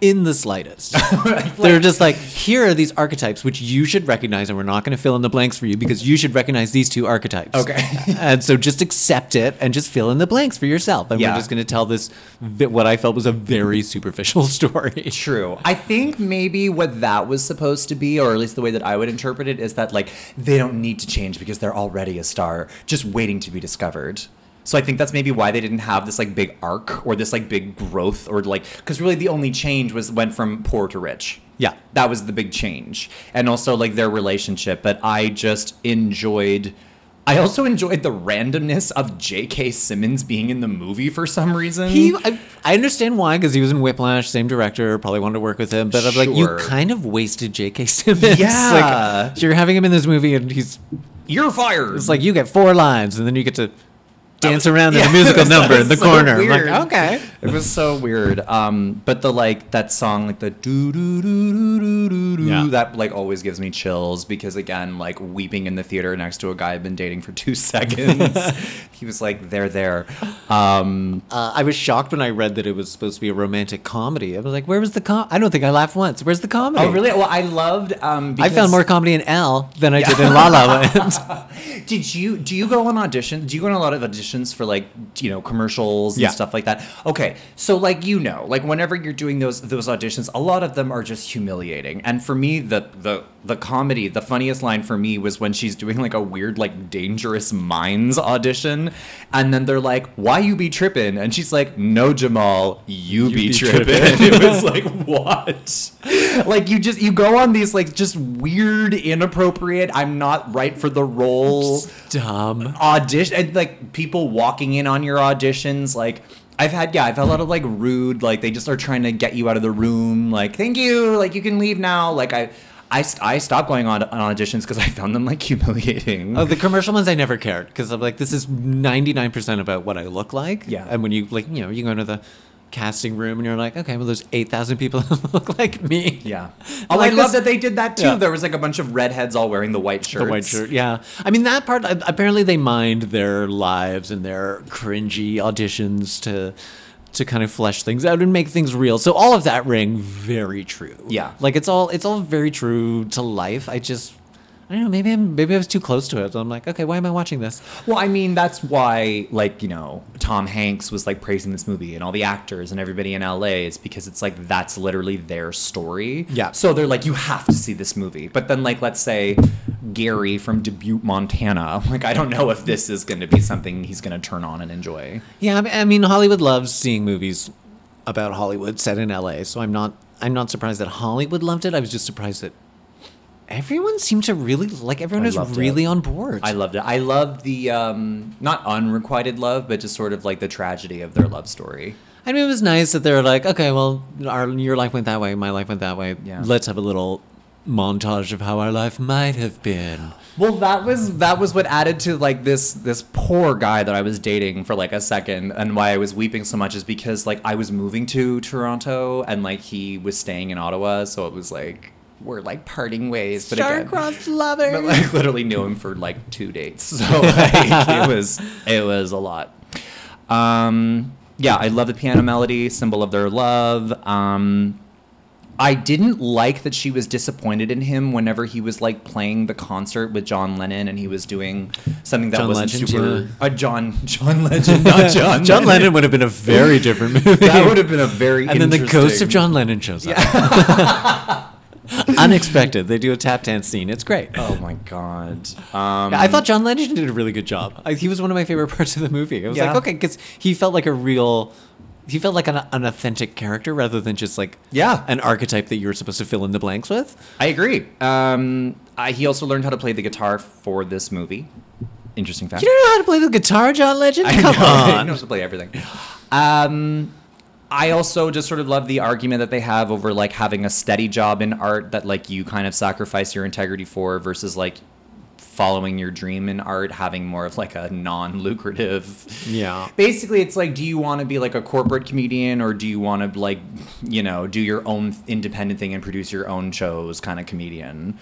in the slightest. They're just like, here are these archetypes which you should recognize, and we're not going to fill in the blanks for you because you should recognize these two archetypes. Okay. and so just accept it and just fill in the blanks for yourself. And Yeah. we're just going to tell this what I felt was a very mm-hmm. superficial story. True. I think maybe what that was supposed to be, or at least the way that I would interpret it, is that like they don't need to change because they're already a star, just waiting to be discovered. So I think that's maybe why they didn't have this like big arc or this like big growth or like because really the only change was went from poor to rich. Yeah. that was the big change, and also like their relationship. But I just enjoyed. I also enjoyed the randomness of J.K. Simmons being in the movie for some reason. He, I, I understand why, because he was in Whiplash, same director, probably wanted to work with him. But I'm like, you kind of wasted J.K. Simmons. Yeah. like, you're having him in this movie, and he's You're fired. it's like you get four lines, and then you get to dance was- around Yeah, in a musical number in the so corner. I'm weird. like, okay. It was so weird. Um, but the like that song, like the doo doo doo doo doo doo doo, Yeah. that like always gives me chills because again, like weeping in the theater next to a guy I've been dating for two seconds. he was like, "They're there." Um, Uh, I was shocked when I read that it was supposed to be a romantic comedy. I was like, where was the com? I don't think I laughed once. Where's the comedy? oh, really? Well, I loved. Um, I found because- more comedy in Elle than I did in La La Land. Did you do you go on audition? Do you go on a lot of auditions for like you know commercials and Yeah. stuff like that? Okay, so like you know, like whenever you're doing those those auditions, a lot of them are just humiliating. And for me, the the the comedy, the funniest line for me was when she's doing like a weird like Dangerous Minds audition, and then they're like, "Why you be tripping?" And she's like, "No, Jamal, you, be, be tripping." trippin'." it was like what? like you just you go on these like just weird, inappropriate. I'm not right for the role Dumb. audition and like people walking in on your auditions like I've had yeah I've had a lot of like rude like they just are trying to get you out of the room like thank you like you can leave now like I I, st- I stopped going on, on auditions because I found them like humiliating. Oh, the commercial ones I never cared because I'm like, this is 99% about what I look like. Yeah. And when you like, you know, you go into the casting room and you're like, okay, well, there's 8,000 people that look like me. yeah. Oh, like I love that they did that too. Yeah. There was like a bunch of redheads all wearing the white shirts. The white shirt, yeah. I mean, that part, uh, apparently they mind their lives and their cringy auditions to to kind of flesh things out and make things real. So all of that rang very true. Yeah. Like it's all it's all very true to life. I just I don't know, maybe I'm maybe I was too close to it. So I'm like, okay, why am I watching this? Well, I mean, that's why, like, you know, Tom Hanks was like praising this movie and all the actors and everybody in LA. is because it's like that's literally their story. Yeah. So they're like, you have to see this movie. But then, like, let's say Gary from Dubuque, Montana. Like, I don't know if this is going to be something he's going to turn on and enjoy. Yeah, I mean- I mean, Hollywood loves seeing movies about Hollywood set in LA. So I'm not I'm not surprised that Hollywood loved it. I was just surprised that everyone seemed to really like everyone I was really it. on board. I loved it. I loved the um, not unrequited love, but just sort of like the tragedy of their love story. I mean, it was nice that they were like, okay, well, our your life went that way, my life went that way. Yeah. Let's have a little montage of how our life might have been. Well, that was that was what added to like this this poor guy that I was dating for like a second, and why I was weeping so much is because like I was moving to Toronto and like he was staying in Ottawa, so it was like we're like parting ways. But again, Star-crossed lovers. but like literally knew him for like two dates, so like it was it was a lot. Um, yeah, I love the piano melody, symbol of their love. Um, I didn't like that she was disappointed in him whenever he was like playing the concert with John Lennon and he was doing something that John wasn't Legend, super. yeah. Uh, John John Legend, not John. John Lennon would have been a very different movie. That would have been a very. and then the ghost of John Lennon shows up. Unexpected. They do a tap dance scene. It's great. Oh my god. Um, I thought John Legend did a really good job. I, he was one of my favorite parts of the movie. I was Yeah. like, okay, because he felt like a real, he felt like an, an authentic character rather than just like Yeah. an archetype that you were supposed to fill in the blanks with. I agree. Um, I, he also learned how to play the guitar for this movie. Interesting fact. You don't know how to play the guitar, John Legend? I Come know, He knows to play everything. Um, I also just sort of love the argument that they have over like having a steady job in art that like you kind of sacrifice your integrity for versus like following your dream in art having more of like a non-lucrative Yeah. basically it's like do you want to be like a corporate comedian or do you want to like you know do your own independent thing and produce your own shows kind of comedian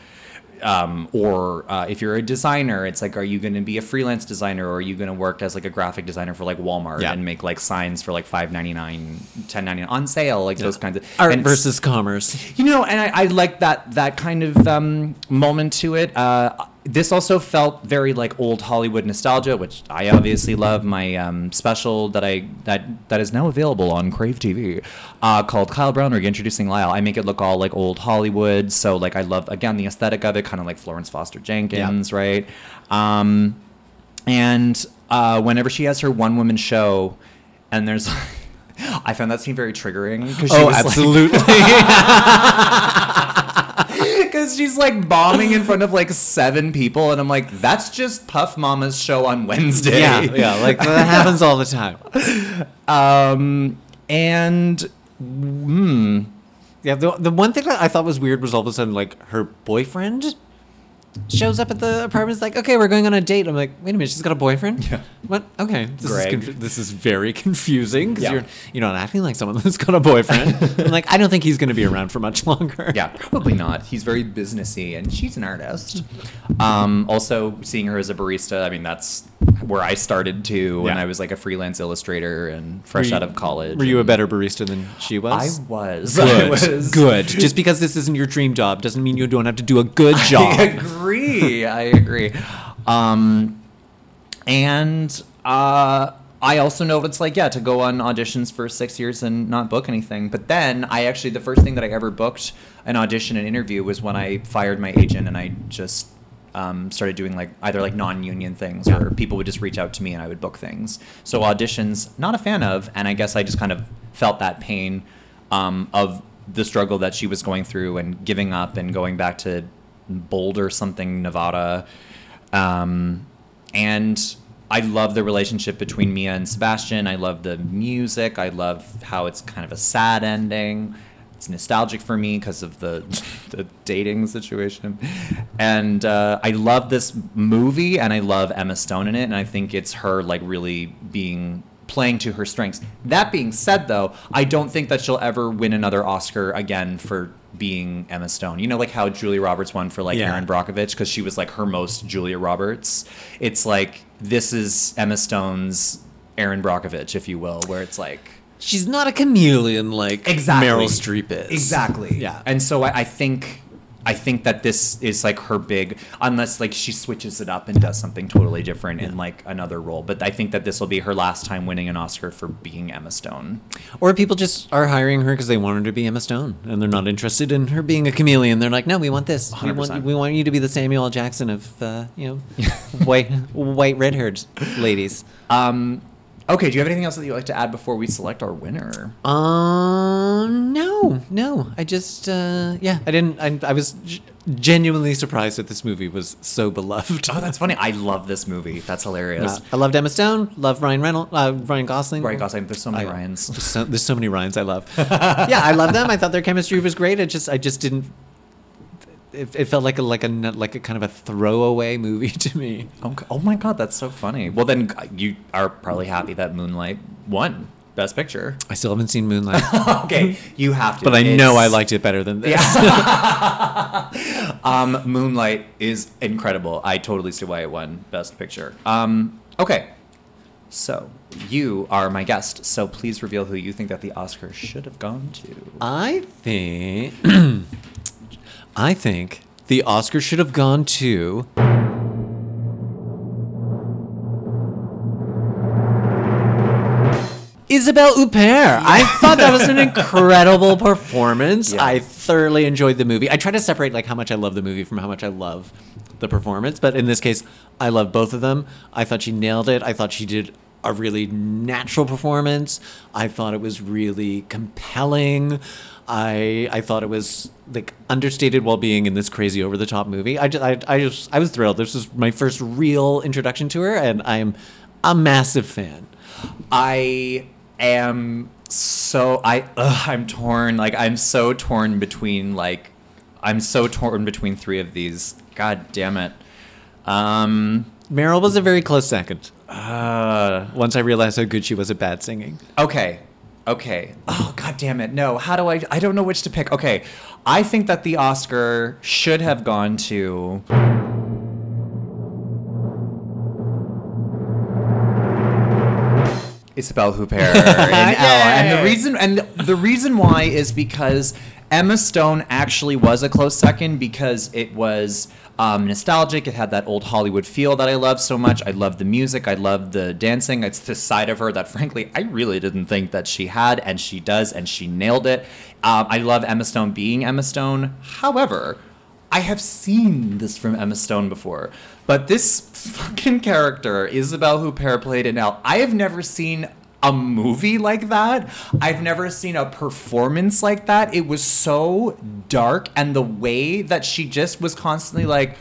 um, or uh, if you're a designer it's like are you going to be a freelance designer or are you going to work as like a graphic designer for like walmart Yeah. and make like signs for like 5.99 10.99 on sale like those kinds of Art and versus commerce. you know, and I, I like that that kind of um, moment to it. Uh, this also felt very like old Hollywood nostalgia, which I obviously love. My um, special that I that that is now available on Crave TV, uh, called Kyle Brownrigg introducing Lyle. I make it look all like old Hollywood. So like I love again the aesthetic of it, kind of like Florence Foster Jenkins, right? Um, and uh, whenever she has her one woman show, and there's. I found that scene very triggering. 'cause she Oh, was, like- absolutely. Because she's like bombing in front of like seven people, and I'm like, that's just Puff Mama's show on Wednesday. yeah, yeah, like that happens all the time. Um, and hmm, Yeah, the, the one thing that I thought was weird was all of a sudden like her boyfriend shows up at the apartment. Is like, okay, we're going on a date. I'm like, wait a minute, she's got a boyfriend. Yeah. What? Okay, this Greg. is conf- this is very confusing because Yeah. you're you're not acting like someone that's got a boyfriend. I'm like, I don't think he's going to be around for much longer. yeah, probably not. He's very businessy, and she's an artist. Um, also, seeing her as a barista, I mean, that's where I started too when I was like a freelance illustrator and fresh you- out of college. Were you a better barista than she I was? was. Good. I was. Good. Just because this isn't your dream job doesn't mean you don't have to do a good job. I agree. I agree. Um, and uh, I also know what it's like, yeah, to go on auditions for six years and not book anything. But then I actually, the first thing that I ever booked an audition and interview was when I fired my agent and I just um, started doing like either like non-union things Yeah. where people would just reach out to me and I would book things. So auditions, not a fan of, and I guess I just kind of felt that pain um, of the struggle that she was going through and giving up and going back to Boulder something Nevada, um, and I love the relationship between Mia and Sebastian. I love the music. I love how it's kind of a sad ending. It's nostalgic for me because of the the dating situation, and uh, I love this movie and I love Emma Stone in it, and I think it's her like really being playing to her strengths. That being said, though, I don't think that she'll ever win another Oscar again for being Emma Stone. You know, like how Julia Roberts won for like Yeah. Erin Brockovich because she was like her most Julia Roberts. It's like this is Emma Stone's Erin Brockovich, if you will, where it's like She's not a chameleon like Exactly. Meryl Streep is. Exactly. Yeah. And so I, I think I think that this is like her big unless like she switches it up and does something totally different in like another role. But I think that this will be her last time winning an Oscar for being Emma Stone. Or people just are hiring her because they want her to be Emma Stone, and they're not interested in her being a chameleon. They're like, no, we want this. We want, 100%. we want you to be the Samuel L. Jackson of, uh, you know, white white red haired ladies. Um okay, do you have anything else that you'd like to add before we select our winner? Um, no, no. I just, uh, yeah, I didn't. I, I was g- genuinely surprised that this movie was so beloved. Oh, that's funny. I love this movie. That's hilarious. Uh, I loved Emma Stone. Love Ryan Reynolds. Uh, Ryan Gosling. Right, Gosling. There's so many I- Ryans. There's so, there's so many Ryans I love. yeah, I love them. I thought their chemistry was great. I just I just didn't. It, it felt like a like a like a kind of a throwaway movie to me. Okay. Oh my god, that's so funny. Well, then you are probably happy that Moonlight won Best Picture. I still haven't seen Moonlight, okay, you have to. but I know I liked it better than this. Um, Moonlight is incredible. I totally see why it won Best Picture. Um, okay, so you are my guest. So please reveal who you think that the Oscar should have gone to. I think I think the Oscar should have gone to Isabelle Huppert. I thought that was an incredible performance. Yeah. I thoroughly enjoyed the movie. I try to separate like how much I love the movie from how much I love the performance, but in this case, I love both of them. I thought she nailed it. I thought she did a really natural performance. I thought it was really compelling. I I thought it was like understated while being in this crazy over the top movie. I just I, I just I was thrilled. This was my first real introduction to her, and I'm a massive fan. I am so I ugh, I'm torn. Like I'm so torn between like I'm so torn between three of these. God damn it. Um. Meryl was a very close second. Uh. Once I realized how good she was at bad singing. Okay. Okay. Oh god damn it. No. How do I I don't know which to pick. Okay. I think that the Oscar should have gone to Isabelle Huppert in Elle. And the reason and the reason why is because Emma Stone actually was a close second because it was um, nostalgic. It had that old Hollywood feel that I love so much. I love the music. I love the dancing. It's this side of her that, frankly, I really didn't think that she had, and she does, and she nailed it. Um, I love Emma Stone being Emma Stone. However, I have seen this from Emma Stone before, but this fucking character, Isabelle Huppert played in Elle, I have never seen a movie like that. I've never seen a performance like that. It was so dark, and the way that she just was constantly like,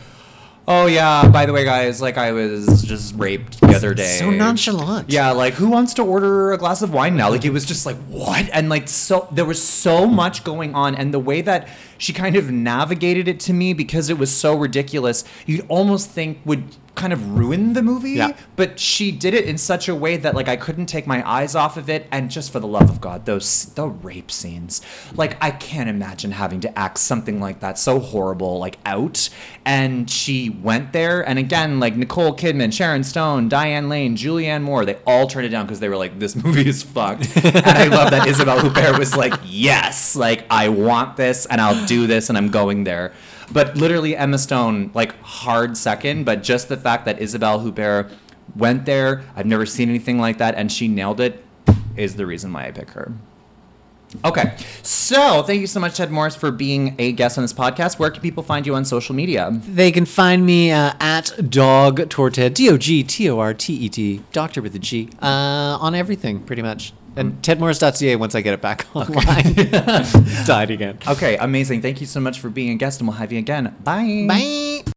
Oh yeah, by the way, guys, like I was just raped the other day. So nonchalant. Yeah, like who wants to order a glass of wine now? Like it was just like what? And like so there was so much going on and the way that she kind of navigated it to me because it was so ridiculous, you'd almost think would kind of ruin the movie, Yeah. but she did it in such a way that like I couldn't take my eyes off of it and just for the love of God, those the rape scenes. Like I can't imagine having to act something like that so horrible like out and she went there and again like Nicole Kidman, Sharon Stone, Diane Lane, Julianne Moore, they all turned it down because they were like this movie is fucked. and I love that Isabelle Huppert was like, "Yes, like I want this and I'll do this and I'm going there." But literally Emma Stone like hard second, but just the fact that Isabelle Huppert went there, I've never seen anything like that and she nailed it is the reason why I pick her. Okay, so thank you so much, Ted Morris, for being a guest on this podcast. Where can people find you on social media? They can find me uh, at Dog Torted, D O G T O R T E T, Doctor with a G, uh, on everything pretty much. And hmm. tedmorris.ca once I get it back online. Died again. Okay, amazing. Thank you so much for being a guest, and we'll have you again. Bye. Bye.